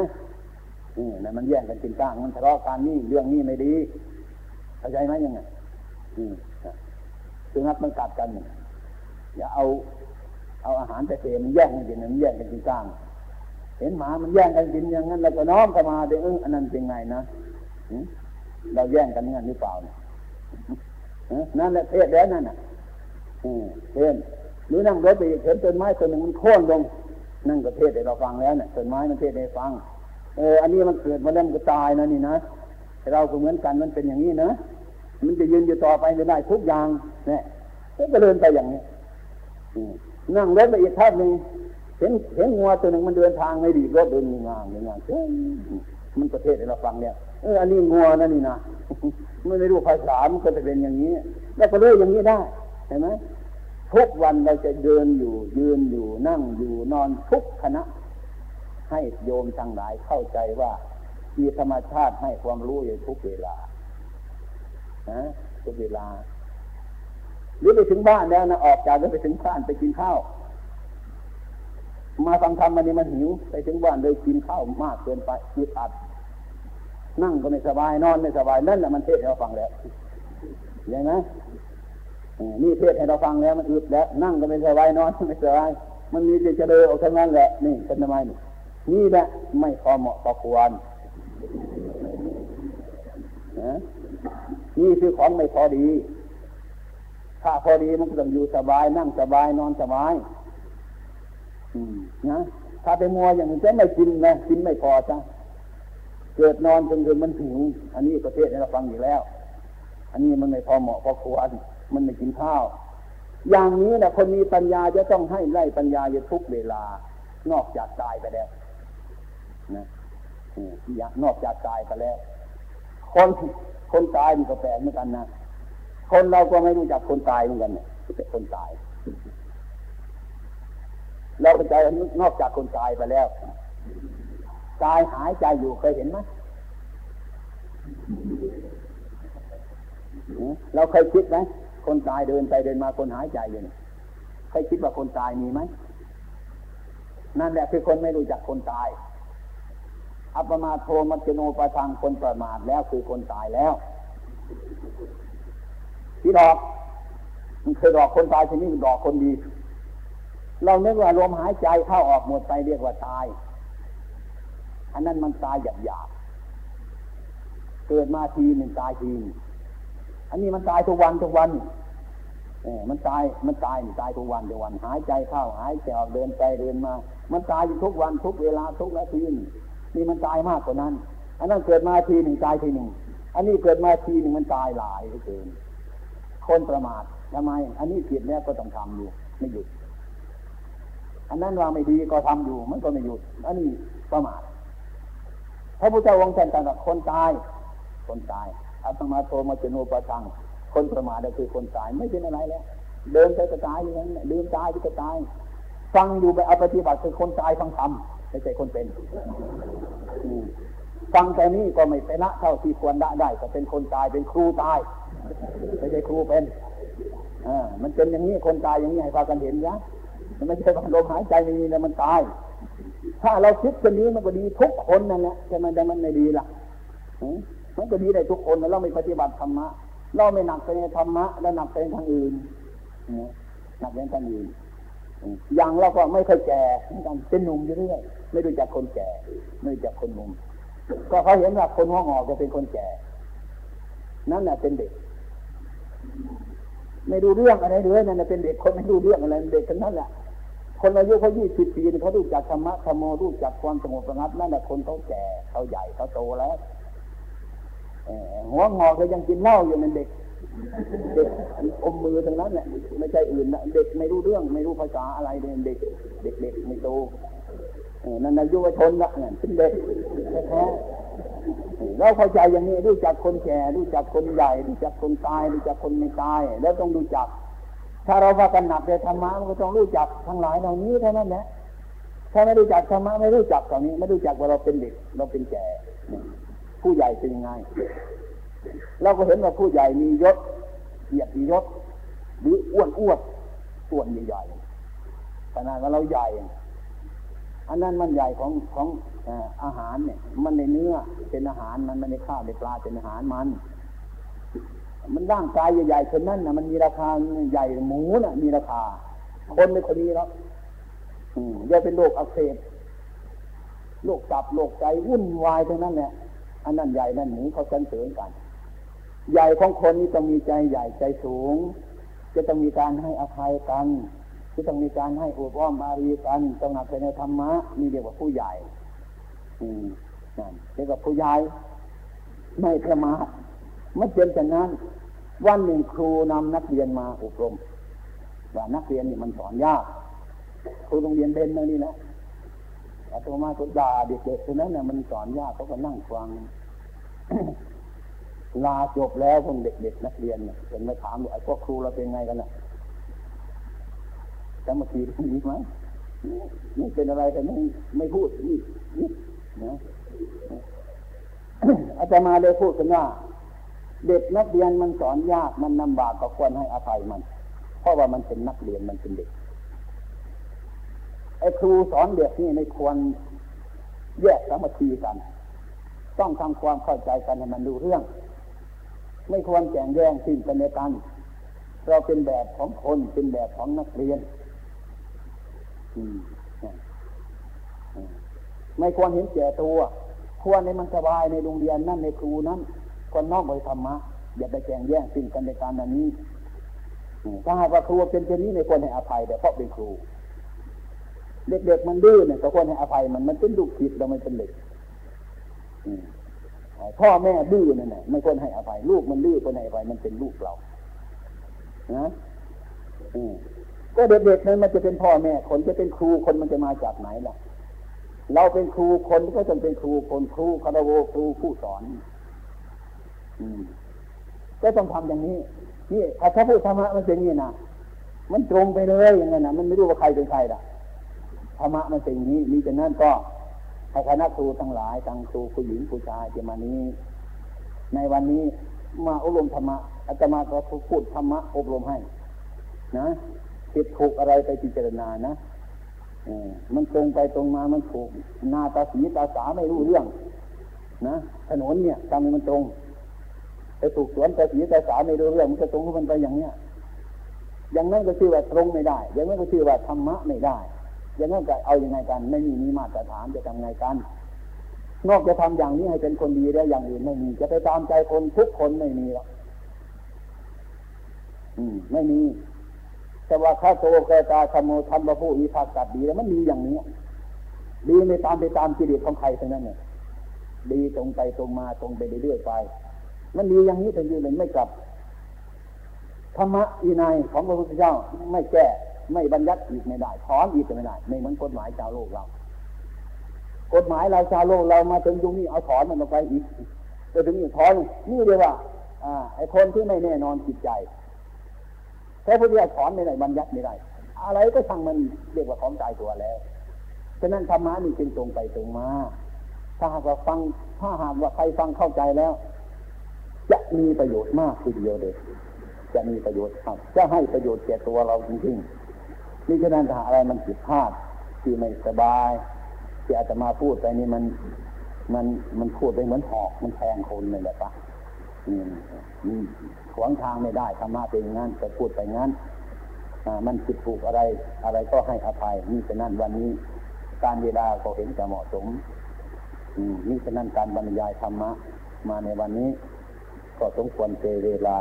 นี่นะมันแย่งกันกินก้าง มันทะเลาะกันนี่เรื่องนี้ไม่ดีเข้าใจไหมยังไงอืมสุนัขมันกัดกันอย่าเอา เอาอาหารแต่เทมันแย่งกันกินมันแย่งกันกินก้าง เห็นหมามันแย่งกันกินอย่างนั้นเราก็น้อมเข้ามาเดี๋ยวเอออันนั้นเป็นไงนะ เราแย่งกันเงั้นหรือเปล่าเนี่ยนั่นแหละเทศแล้วนั่นน่ะเทศหรือนั่งรถไปเห็นต้นไม้ต้นหนึ่งมันโค่นลงนั่งก็เทศให้เราฟังแล้วเนี่ยต้นไม้มันเทศให้ฟัง เออ อันนี้มันเกิดมาแล้วมันก็ตายนะนี่นะเราก็เหมือนกันมันเป็นอย่างนี้นะมันจะยืนอยู่ต่อไปไม่ได้ทุกอย่างเนี่ยก็เดินไปอย่างนี้นั่งรถไปอีกท่าหนึ่งเห็นเห็นงัวตัวหนึ่งมันเดินทางไม่ดีรถเดินงานงานมันประเทศเราฟังเนี่ย เอออันนี้งัวนั่นนี่นะไม่ไม่รู้ภาษามันก็จะเป็นอย่างนี้ แล้วก็เลื่อยอย่างนี้ได้เห็นไหมทุกวันเราจะเดินอยู่ ยืนอยู่นั่งอยู่นอนทุกคณะ ให้โยมทั้งหลายเข้าใจว่า มีธรรมชาติให้ความรู้อยู่ทุกเวลานะทุกเวลา หรือไปถึงบ้านแล้วนะออกจากแล้วไปถึงบ้านไปกินข้าวมาฟังธรรมมันนี่มันหิว ไปถึงบ้านเลยกินข้าวมากเกินไปยึดอัด นั่งก็ไม่สบายนอนไม่สบายนั่นแหละมันเทศให้เราฟังแล้วเห็นไหมนี่เทศให้เราฟังแล้วมันอึดแล้ว นั่งก็ไม่สบายนอนไม่สบายมันมีแต่จะเดินออกทางนั้นแหละนี่เป็นทำไมนี่แหละไม่พอเหมาะพอควรนนี่คือของไม่พอดี ถ้าพอดีมันก็ต้องอยู่สบาย นั่งสบายนอนสบายนะถ้าไปมัวอย่างนี้จะไม่กินนะกินไม่พอจ้ะ เกิดนอนจนถึงมันหิวอันนี้ประเทศนี้เราฟังอยู่แล้ว อันนี้มันไม่พอเหมาะพอควรมันไม่กินข้าว อย่างนี้นะคนมีปัญญาจะต้องให้ไล่ปัญญาอยู่ทุกเวลา นอกจากตายไปแล้วนะนอกจากตายไปแล้ว คนคนตายมันก็แปลกเหมือนกันนะคนเราก็ไม่รู้จักคนตายเหมือนกันเนี่ยเป็นคนตาย เราเป็นใจนอกจากคนตายไปแล้ว ตายหายใจอยู่เคยเห็นไหมเราเคยคิดไหมคนตายเดินไปเดินมาคนหายใจอยู่เคยคิดว่าคนตายมีไหมนั่นแหละคือคนไม่รู้จักคนตาย อัปมาโทมัจโนประทางคนประมาทแล้วคือคนตายแล้วที่ดอกมันเคยดอกคนตายทีนี้ดอกคนดี เราเนึกว่าลมหายใจเข้าออกหมดไปเรียกว่าตาย อันนั้นมันตายหยาบหยาบเกิดมาทีหนึ่งตายทีอันนี้มันตายทุกวันทุกวันเออมันตายมันตายตายทุกวันทุกวัน หายใจเข้าหายใจออกเดินไปเดินมา มันตายอยู่ทุกวันทุกเวลาทุกนาทีนี่มันตายมากกว่านั้น อันนั้นเกิดมาทีหนึ่งตายทีหนึ่งอันนี้เกิดมาทีหนึ่งมันตายหลายเกินคนประมาททำไม อันนี้ผิดแล้วก็ต้องทำอยู่ไม่หยุด อันนั้นว่าไม่ดีก็ทำอยู่มันก็ไม่หยุด อันนี้ประมาท ระพุทธเจ้าองค์ท่านตรัสคนตาย คนตายอาตมาโทมาจโนประทังคนประมาทก็คือคนตายไม่เป็นอะไรแล้วเดินไปก็ตายอย่างนั้นลืมตายก็ตาย ฟังอยู่ไปเอาปฏิบัติคือคนตายฟังธรรมไม่ใช่คนเป็นฟังแต่นี้ก็ไม่ไปละเท่าที่ควรละได้ก็เป็นคนตายเป็นครูตายไม่ใช่ครูเป็นอมันเป็นอย่างนี้คนตายอย่างนี้ให้พากันเห็นนะมันไม่ใช่ว่าลมหายใจไม่มีแล้วมันตาย ถ้าเราคิดแบบนี้มันก็ดีทุกคนนั่นแหละแต่มันแต่มันไม่ดีล่ะมันก็ดีได้ทุกคนเราไม่ปฏิบัติธรรมะเราไม่หนักไปในธรรมะแล้วหนักไปทางอื่นหนักไปทางอื่นอย่างเราก็ไม่เคยแก่กันเป็นหนุ่มอยู่เรื่อยไม่รู้จักคนแก่ ไม่รู้จักคนหนุ่มก็เขาเห็นว่าคนห้องออกจะเป็นคนแก่ นั่นแหละเป็นเด็ก ไม่ดูเรื่องอะไรเลยนั่นเป็นเด็กคนไม่ดูเรื่องอะไรเด็กทั้งนั้นแหละ คนอายุเขายี่สิบปีเขารู้จักธรรมะธรรมโมรู้จักความสงบระงับนั่นแหละคนเขาแก่เขาใหญ่เขาโตแล้วหัวงอกก็ยังกินเหล้าอยู่นั่นเด็ก เด็กอมมือทั้งนั้นแหละไม่ใช่อื่นนะเด็กไม่รู้เรื่อง ไม่รู้ภาษาอะไรเด็ก เด็กเด็กไม่โตนั่นอายุวชนละเนี่ยเป็นเด็กแท้เราเข้าใจอย่างนี้รู้จักคนแก่รู้จักคนใหญ่รู้จักคนตายรู้จักคนไม่ตาย แล้วต้องรู้จัก ถ้าเราว่ากันหนักในธรรมะมันก็ต้องรู้จักทั้งหลายเหล่านี้เท่านั้นแหละถ้าไม่รู้จักธรรมะไม่รู้จักตรงนี้ ไม่รู้จักว่าเราเป็นเด็ก เราเป็นแก่ ผู้ใหญ่เป็นยังไงเราก็เห็นว่าผู้ใหญ่มียศเกียรติยศหรืออ้วนอ้วนอ้วนใหญ่ๆขนาดว่าเราใหญ่ อันนั้นมันใหญ่ของของอาหารเนี่ย มันในเนื้อเป็นอาหารมันไม่ในข้าวในปลาเป็นอาหารมัน มันร่างกายใหญ่ๆเช่นนั้นนะมันมีราคาใหญ่หมูน่ะ มีราคา คนไม่คนนี้แล้วอืมจะเป็นโรคอักเสบโรคตับโรคใจวุ่นวายทั้งนั้นแหละอันนั้นใหญ่นั่นหมูเขาสันเสริญกัน ใหญ่ของคนนี่ต้องมีใจใหญ่ใจสูง จะต้องมีการให้อภัยกันจะต้องมีการให้อุปอ้อมอารีกันต้องหนักในธรรมะนี่เรียกว่าผู้ใหญ่ อืมนั่นเรียกว่าผู้ใหญ่ ไม่ประมาท มันเป็นแต่นั้น วันหนึ่งครูนำนักเรียนมาอบรม ว่านักเรียนนี่มันสอนยาก ครูโรงเรียนเบนนั่นนี่นะอาตมาก็ด่าเด็กๆคนนั้นน่ะมันสอนยากเขาก็นั่งฟังลาจบแล้วพวกเด็กๆนักเรียนเนี่ยเห็นมาถามว่าไอ้พวกครูเราเป็นไงกันน่ะจะมาคีตรงนี้ไหมนี่เป็นอะไรแต่ไม่ไม่พูดนี่นี่นะอาจารย์มาเลยพูดกันว่า เด็กนักเรียนมันสอนยากมันลำบากก็ควรให้อภัยมัน เพราะว่ามันเป็นนักเรียนมันเป็นเด็กไอ้ครูสอนเด็กนี่ไม่ควรแยกสามัคคีกัน ต้องทำความเข้าใจกันให้มันดูเรื่อง ไม่ควรแข่งแย่งสิ่งกันในกันเราเป็นแบบของคนเป็นแบบของนักเรียนไม่ควรเห็นแก่ตัว ควรในมันสบายในโรงเรียนนั่นในครูนั้น ควรนอกไปธรรมะอย่าไปแข่งแย่งสิ่งกันในการอันนี้ถ้าหากว่าครูเป็นเช่นนี้ในควรให้อภัยแต่เพราะเป็นครู เด็กๆมันดื้อเนี่ยก็ควรให้อภัยมันมันเป็นลูกผิดเราไม่เป็นเด็กพ่อแม่ดื้อนั่นแหละไม่ควรให้อภัยลูกมันดื้อควรให้อภัยมันเป็นลูกเรานะก็เด็กๆนั้นมันจะเป็นพ่อแม่คนจะเป็นครูคนมันจะมาจากไหนล่ะ เราเป็นครูคนก็จะเป็นครูคนครูคารวครูผู้สอน ก็ต้องทำอย่างนี้นี่ถ้าพูดธรรมะมันเป็นอย่างนี้นะมันตรงไปเลยอย่างนั้นนะมันไม่รู้ว่าใครเป็นใครล่ะธรรมะมันเป็นอย่างนี้มีแต่นั้นก็ให้คณะครูทั้งหลายทั้งครูผู้หญิงผู้ชายจะมานี้ ในวันนี้มาอบรมธรรมะอาตมาก็พูดธรรมะอบรมให้นะผิดถูกอะไรไปพิจารณานะมันตรงไปตรงมามันถูกนาตาสีตาสาไม่รู้เรื่อง นะถนนเนี่ยทำให้มันตรง ถูกสวนตาสีตาสาไม่รู้เรื่องมันจะตรงมันไปอย่างเนี้ยอย่างนั้นก็ชื่อว่าตรงไม่ได้ อย่างนั้นก็ชื่อว่าธรรมะไม่ได้ อย่างนั้นก็เอาอยัางไงกัน ไม่มีมีมาตรฐานจะทำไงกัน นอกจะทำอย่างนี้ให้เป็นคนดีแล้วอย่างอื่นไม่มี จะไปตามใจคนทุกคนไม่มีหรอกอืม ไม่มีแต่ว่าข้าโตเกตาสมุทันบะผู้มีภาคกัดดีแล้วมันดีอย่างนี้ ดีในตามไปตามกิเลสของใครทั้งนั้นเนี่ยดีตรงไปตรงมาตรงไปเรื่อยๆไป มันดีอย่างนี้ถึงยืนเลยไม่กลับธรรมะอีนายของพระพุทธเจ้าไม่แก้ไม่บัญญัติอีกไม่ได้ถอนอีกไม่ได้ไม่เหมือนกฎหมายชาวโลกเรา กฎหมายเราชาวโลกเรามาถึงตรงนี้เอาถอนมันออกไปอีกไปถึงอีกถอนนี่เรียกว่า อ่า ไอ้คนที่ไม่แน่นอนจิตใจแค่พุทธิยถอนไม่ได้บัญญัติไม่ได้ อะไรก็ช่างมันเรียกว่าของตายตัวแล้วฉะนั้นธรรมะนี่จึงตรงไปตรงมาถ้าหากว่าฟังถ้าหากว่าใครฟังเข้าใจแล้ว มีประโยชน์มากทีเดียวเลยจะมีประโยชน์ครับ จะให้ประโยชน์แก่ตัวเราจริงๆนี่ฉะนั้นถ้าอะไรมันผิดพลาดที่ไม่สบายที่อาจจะมาพูดไปนี่มันมันมันพูดไปเหมือนหอกมันแทงคนเลยแหละปะขวางทางไม่ได้ธรรมะเป็นงั้นจะพูดไปงั้นมันผิดถูกอะไร อะไรก็ให้อภัยนี่ฉะนั้นวันนี้การเวลาก็เห็นจะเหมาะสมนี่ฉะนั้นการบรรยายธรรมะมาในวันนี้ ก็สมควรเจเวลา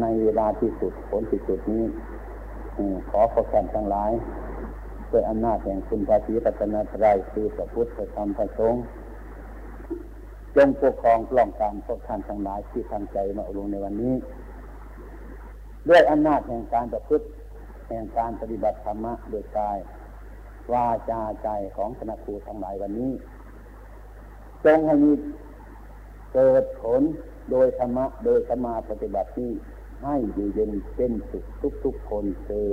ในเวลาที่สุดผลที่สุดนี้ขอขอแทนทั้งหลายด้วยอำนาจแห่งคุณพระศรีรัตนตรัยคือพระพุทธธรรมพระสงฆ์จงปกครองปล่องการพวกท่านทั้งหลายที่ทางใจมาอบรมในวันนี้ ด้วยอำนาจแห่งการประพฤติแห่งการปฏิบัติธรรมะโดยกายวาจาใจของคณะครูทั้งหลายวันนี้ จงให้มีเกิดผล โดยธรรมะ โดยสมาปฏิบัติที่ให้อยู่เย็นเป็นสุขทุกๆคนเธอ